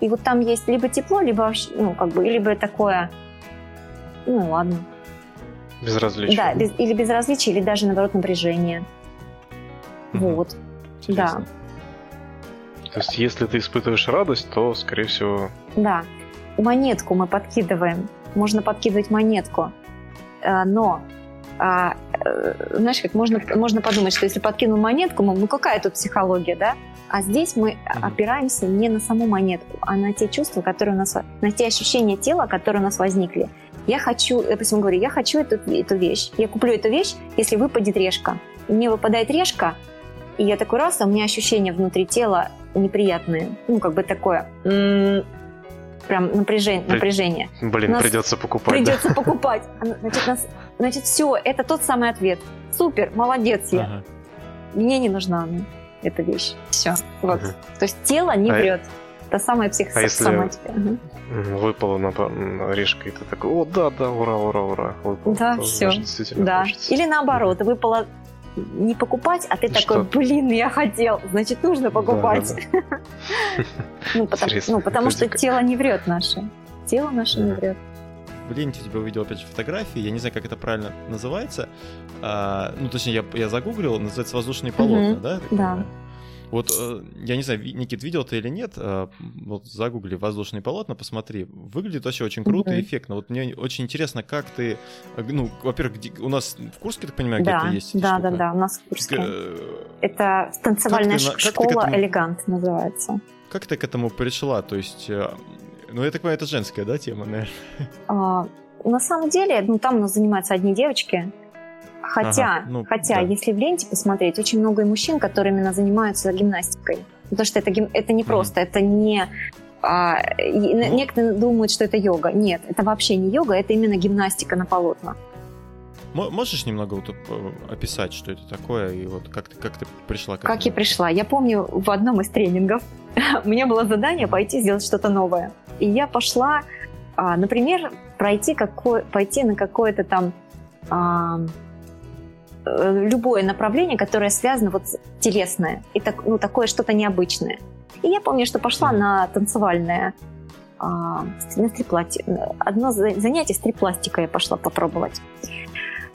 И вот там есть либо тепло, либо вообще, ну, как бы, либо такое, ну, ладно. Безразличие. Да, без, или безразличие, или даже, наоборот, напряжение. Угу. Вот. Интересно. Да. То есть, если ты испытываешь радость, то, скорее всего... Да. Монетку мы подкидываем. Можно подкидывать монетку. Э, но а, э, знаешь, как можно, можно подумать, что если подкинул монетку, ну какая тут психология, да? А здесь мы опираемся не на саму монетку, а на те чувства, которые у нас, на те ощущения тела, которые у нас возникли. Я хочу, допустим, говорю, я хочу эту, эту вещь. Я куплю эту вещь, если выпадет решка. Мне выпадает решка, и я такой раз, а у меня ощущение внутри тела неприятные. Ну, как бы такое прям напряжение. напряжение. Блин, нас придется покупать. Придется да? покупать. Значит, нас, значит, все, это тот самый ответ. Супер, молодец я. Ага. Мне не нужна она, эта вещь. Все. Вот. Ага. То есть тело не а врет. Это самая психосоматика. А если ага. выпала на, решка, и ты такой, о, да, да, ура, ура, ура. Выпало, да, все. Да. Хочется. Или наоборот, выпала не покупать, а ты и такой, что? блин, я хотел, значит, нужно покупать. Ну, ну, потому что тело не врет наше. Тело наше не врет. В ленте тебя увидел опять же фотографии, я не знаю, как это правильно называется. А, ну, точнее, я, я загуглил, называется воздушные полотна, да? Да. Вот, э, я не знаю, Никит, видел ты или нет, э, вот загугли воздушные полотна, посмотри. Выглядит вообще очень круто и эффектно. Вот мне очень интересно, как ты, э, ну, во-первых, у нас в Курске, так понимаю, да, где-то есть Да, штука. да, да, у нас в Курске. Это танцевальная ты, школа этому... «Элегант» называется. Как ты к этому пришла? То есть, ну, я так понимаю, это женская, да, тема, наверное? А, на самом деле, ну, там у нас занимаются одни девочки, Хотя, ага, ну, хотя, да. если в ленте посмотреть, очень много и мужчин, которые именно занимаются гимнастикой. Потому что это, это не просто, mm это не а, ну. Некоторые думают, что это йога. Нет, это вообще не йога, это именно гимнастика на полотна. Можешь немного вот э, описать, что это такое, и вот как ты, как ты пришла к этому? Как я пришла? Я помню в одном из тренингов у меня было задание пойти сделать что-то новое. И я пошла, а, например, пройти, какой, пойти на какое-то там а, Э, любое направление, которое связано вот телесное, и так, ну, такое что-то необычное. И я помню, что пошла на танцевальное, а, на стрипласти... одно занятие стрипластика я пошла попробовать.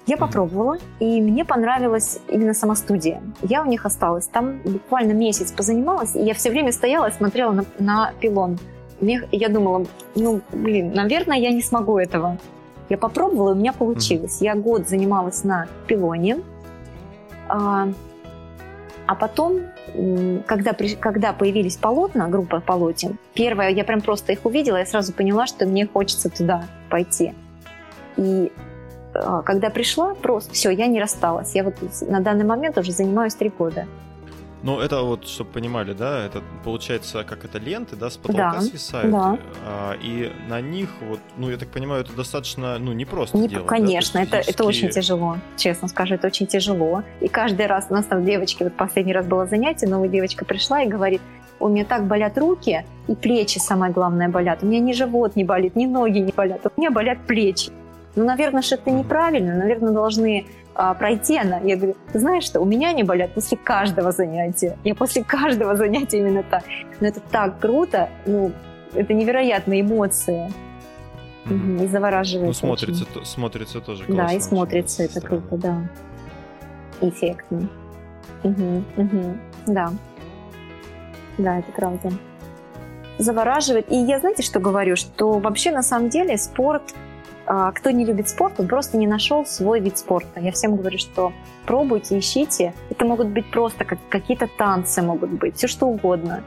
Я попробовала, и мне понравилась именно сама студия. Я у них осталась. Там буквально месяц позанималась, и я все время стояла и смотрела на, на пилон. Мне, я думала, ну, блин, наверное, я не смогу этого. Я попробовала, у меня получилось. Я год занималась на пилоне, а, а потом, когда, когда появились полотна, группа полотен, первое, я прям просто их увидела, я сразу поняла, что мне хочется туда пойти. И когда пришла, просто все, я не рассталась. Я вот на данный момент уже занимаюсь три года. Ну, это вот, чтобы понимали, да, это получается, как это ленты, да, с потолка да, свисают. Да. А, и на них, вот, ну, я так понимаю, это достаточно, ну, непросто не, делать. Конечно, да? это, физически... это очень тяжело, честно скажу, это очень тяжело. И каждый раз, у нас там девочки, вот последний раз было занятие, новая девочка пришла и говорит, у меня так болят руки, и плечи, самое главное, болят. У меня ни живот не болит, ни ноги не болят, у меня болят плечи. Ну, наверное, что это неправильно, наверное, должны а, пройти она. Я говорю, ты знаешь что, у меня они болят после каждого занятия. Я после каждого занятия именно так. Но это так круто, ну, это невероятные эмоции. Mm-hmm. И завораживает. Ну, смотрится, то, смотрится тоже классно. Да, и смотрится это странно. круто, да. Эффектно. Угу, угу, да. Да, это правда. Завораживает. И я, знаете, что говорю? Что вообще, на самом деле, спорт – кто не любит спорт, он просто не нашел свой вид спорта. Я всем говорю, что пробуйте, ищите. Это могут быть просто как, какие-то танцы, могут быть, все что угодно.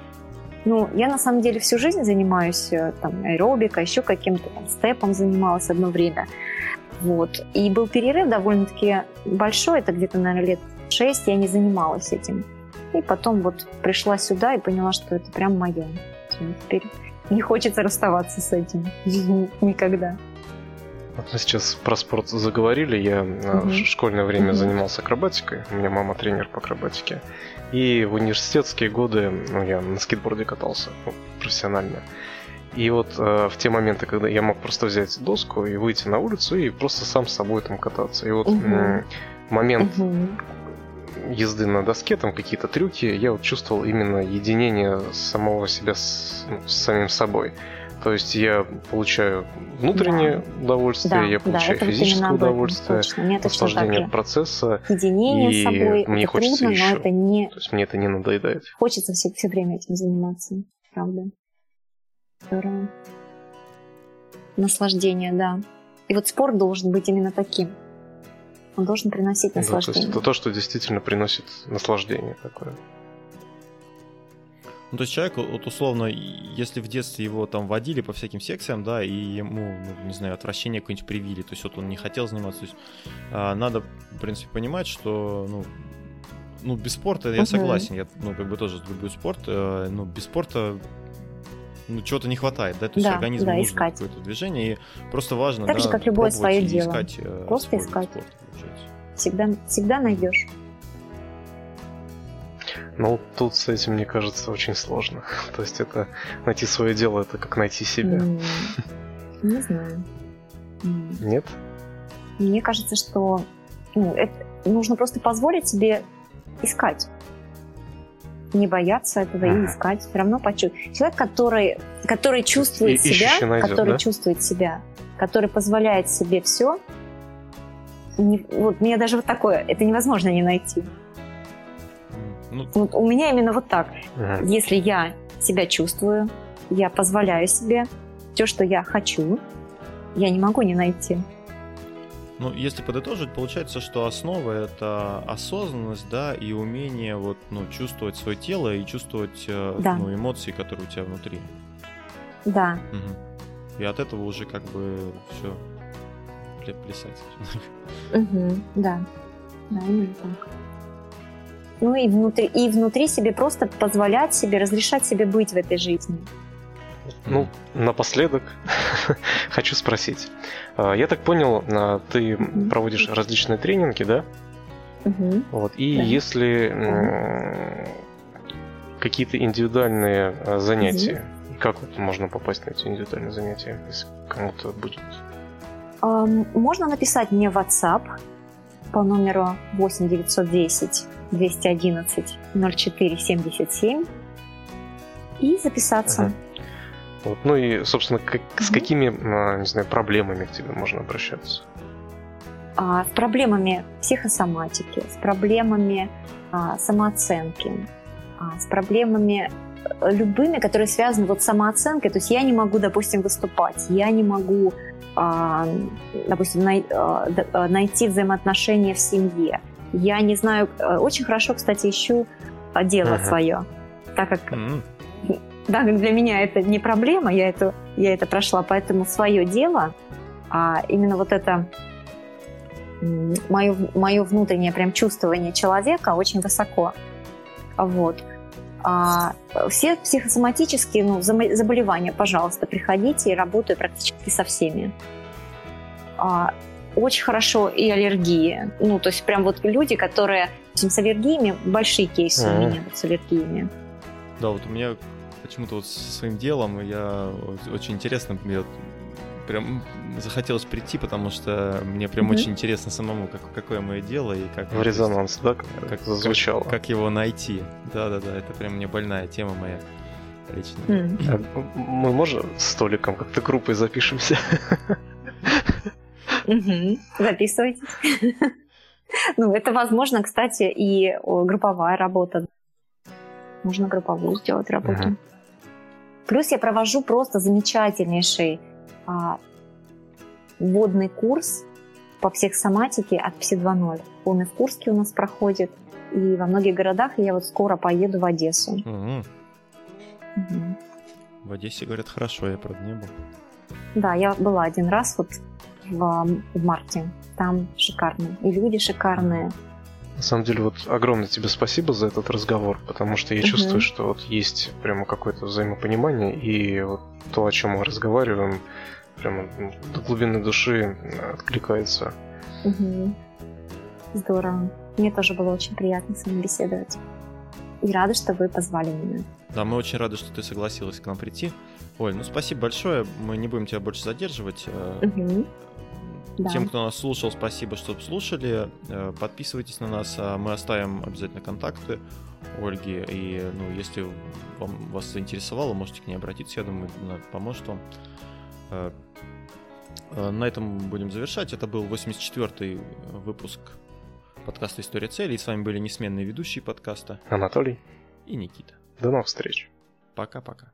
Ну, я на самом деле всю жизнь занимаюсь э, там, аэробикой, еще каким-то там, степом занималась одно время. Вот. И был перерыв довольно-таки большой, это где-то, наверное, лет шесть я не занималась этим. И потом вот пришла сюда и поняла, что это прям мое. Теперь не хочется расставаться с этим никогда. Вот мы сейчас про спорт заговорили. Я угу. в школьное время угу. занимался акробатикой. У меня мама тренер по акробатике. И в университетские годы ну, я на скейтборде катался ну, профессионально. И вот э, в те моменты, когда я мог просто взять доску и выйти на улицу и просто сам с собой там кататься. И вот угу. э, момент угу. езды на доске, там какие-то трюки, я вот чувствовал именно единение самого себя с, ну, с самим собой. То есть я получаю внутреннее да. удовольствие, да, я получаю да, физическое удовольствие, наслаждение от процесса. Единение и с собой мне это хочется трудно, еще. но это не... То есть мне это не надоедает. Хочется все, все время этим заниматься, правда. Здорово. Наслаждение, да. И вот спорт должен быть именно таким. Он должен приносить наслаждение. Да, то есть это то, что действительно приносит наслаждение такое. Ну, то есть человек, вот условно, если в детстве его там водили по всяким секциям, да, и ему, ну, не знаю, отвращение какое-нибудь привили, то есть вот он не хотел заниматься, то есть а, надо, в принципе, понимать, что, ну, ну, без спорта я uh-huh. согласен, я, ну, как бы тоже люблю спорт, э, ну, без спорта ну, чего-то не хватает, да, то есть да, организм да, нужно искать. какое-то движение, и просто важно, так да, же, как любое свое дело. искать э, Просто спорт, искать. Спорт, всегда, всегда найдешь. Ну, тут с этим, мне кажется, очень сложно. То есть это найти свое дело, это как найти себя. Не знаю. Нет? Мне кажется, что ну, это, нужно просто позволить себе искать. Не бояться этого ага. и искать. Все равно почувствовать. Человек, который, который чувствует и, себя, найдет, который да? чувствует себя, который позволяет себе все, не, вот мне даже вот такое, это невозможно не найти. Ну... Вот у меня именно вот так. Ага. Если я себя чувствую, я позволяю себе все, что я хочу, я не могу не найти. Ну, если подытожить, получается, что основа это осознанность, да, и умение вот, ну, чувствовать свое тело и чувствовать э, да. ну, эмоции, которые у тебя внутри. Да. Угу. И от этого уже как бы все плясать. Угу, да. Да, именно так. Ну и внутри, и внутри себе просто позволять себе, разрешать себе быть в этой жизни. Ну, напоследок хочу спросить. А, я так понял, а, ты проводишь различные тренинги, да? Вот. И да. если какие-то индивидуальные а, занятия, как вот можно попасть на эти индивидуальные занятия, если кому-то будет? Можно написать мне в WhatsApp по номеру 8 910 211 04 77 и записаться. Ага. Вот. Ну и, собственно, как, угу. с какими, не знаю, проблемами к тебе можно обращаться? А, с проблемами психосоматики, с проблемами а, самооценки, а, с проблемами э, любыми, которые связаны вот с самооценкой. То есть я не могу, допустим, выступать, я не могу, а, допустим, най, а, а найти взаимоотношения в семье. Я не знаю, э, очень хорошо, кстати, ищу дело uh-huh. свое, так как как для меня это не проблема, я это, я это прошла, поэтому свое дело, а именно вот это мое, мое внутреннее прям чувствование человека очень высоко. Вот. А все психосоматические ну, заболевания, пожалуйста, приходите и работаю практически со всеми. А, очень хорошо и аллергии. Ну, то есть прям вот люди, которые с аллергиями, большие кейсы mm-hmm. у меня вот с аллергиями. Да, вот у меня почему-то вот со своим делом я очень интересно, мне прям захотелось прийти, потому что мне прям mm-hmm. очень интересно самому, как, какое мое дело и как... В резонанс, да, как, как зазвучало. Как, как его найти. Да-да-да, это прям мне больная тема моя лично. Mm. А мы можем с столиком как-то группой запишемся? Записывайтесь. Ну, это возможно, кстати, и групповая работа. Можно групповую сделать работу. Плюс я провожу просто замечательнейший а, вводный курс по психосоматике от Пси 2.0. Он и в Курске у нас проходит, и во многих городах, и я вот скоро поеду в Одессу. Угу. Угу. В Одессе, говорят, хорошо, я, правда, не был. Да, я была один раз вот в, в марте. Там шикарно. И люди шикарные, на самом деле, вот огромное тебе спасибо за этот разговор, потому что я угу. чувствую, что вот есть прямо какое-то взаимопонимание, и вот то, о чем мы разговариваем, прямо до глубины души откликается. Угу. Здорово. Мне тоже было очень приятно с вами беседовать. И рада, что вы позвали меня. Да, мы очень рады, что ты согласилась к нам прийти. Оль, ну спасибо большое. Мы не будем тебя больше задерживать. Угу. Тем, да. кто нас слушал, спасибо, что слушали. Э, подписывайтесь на нас, а мы оставим обязательно контакты Ольги. И ну, если вам, вас заинтересовало, можете к ней обратиться. Я думаю, она поможет вам. Э, э, на этом будем завершать. Это был 84-й выпуск подкаста «История целей». И с вами были несменные ведущие подкаста Анатолий и Никита. До новых встреч. Пока-пока.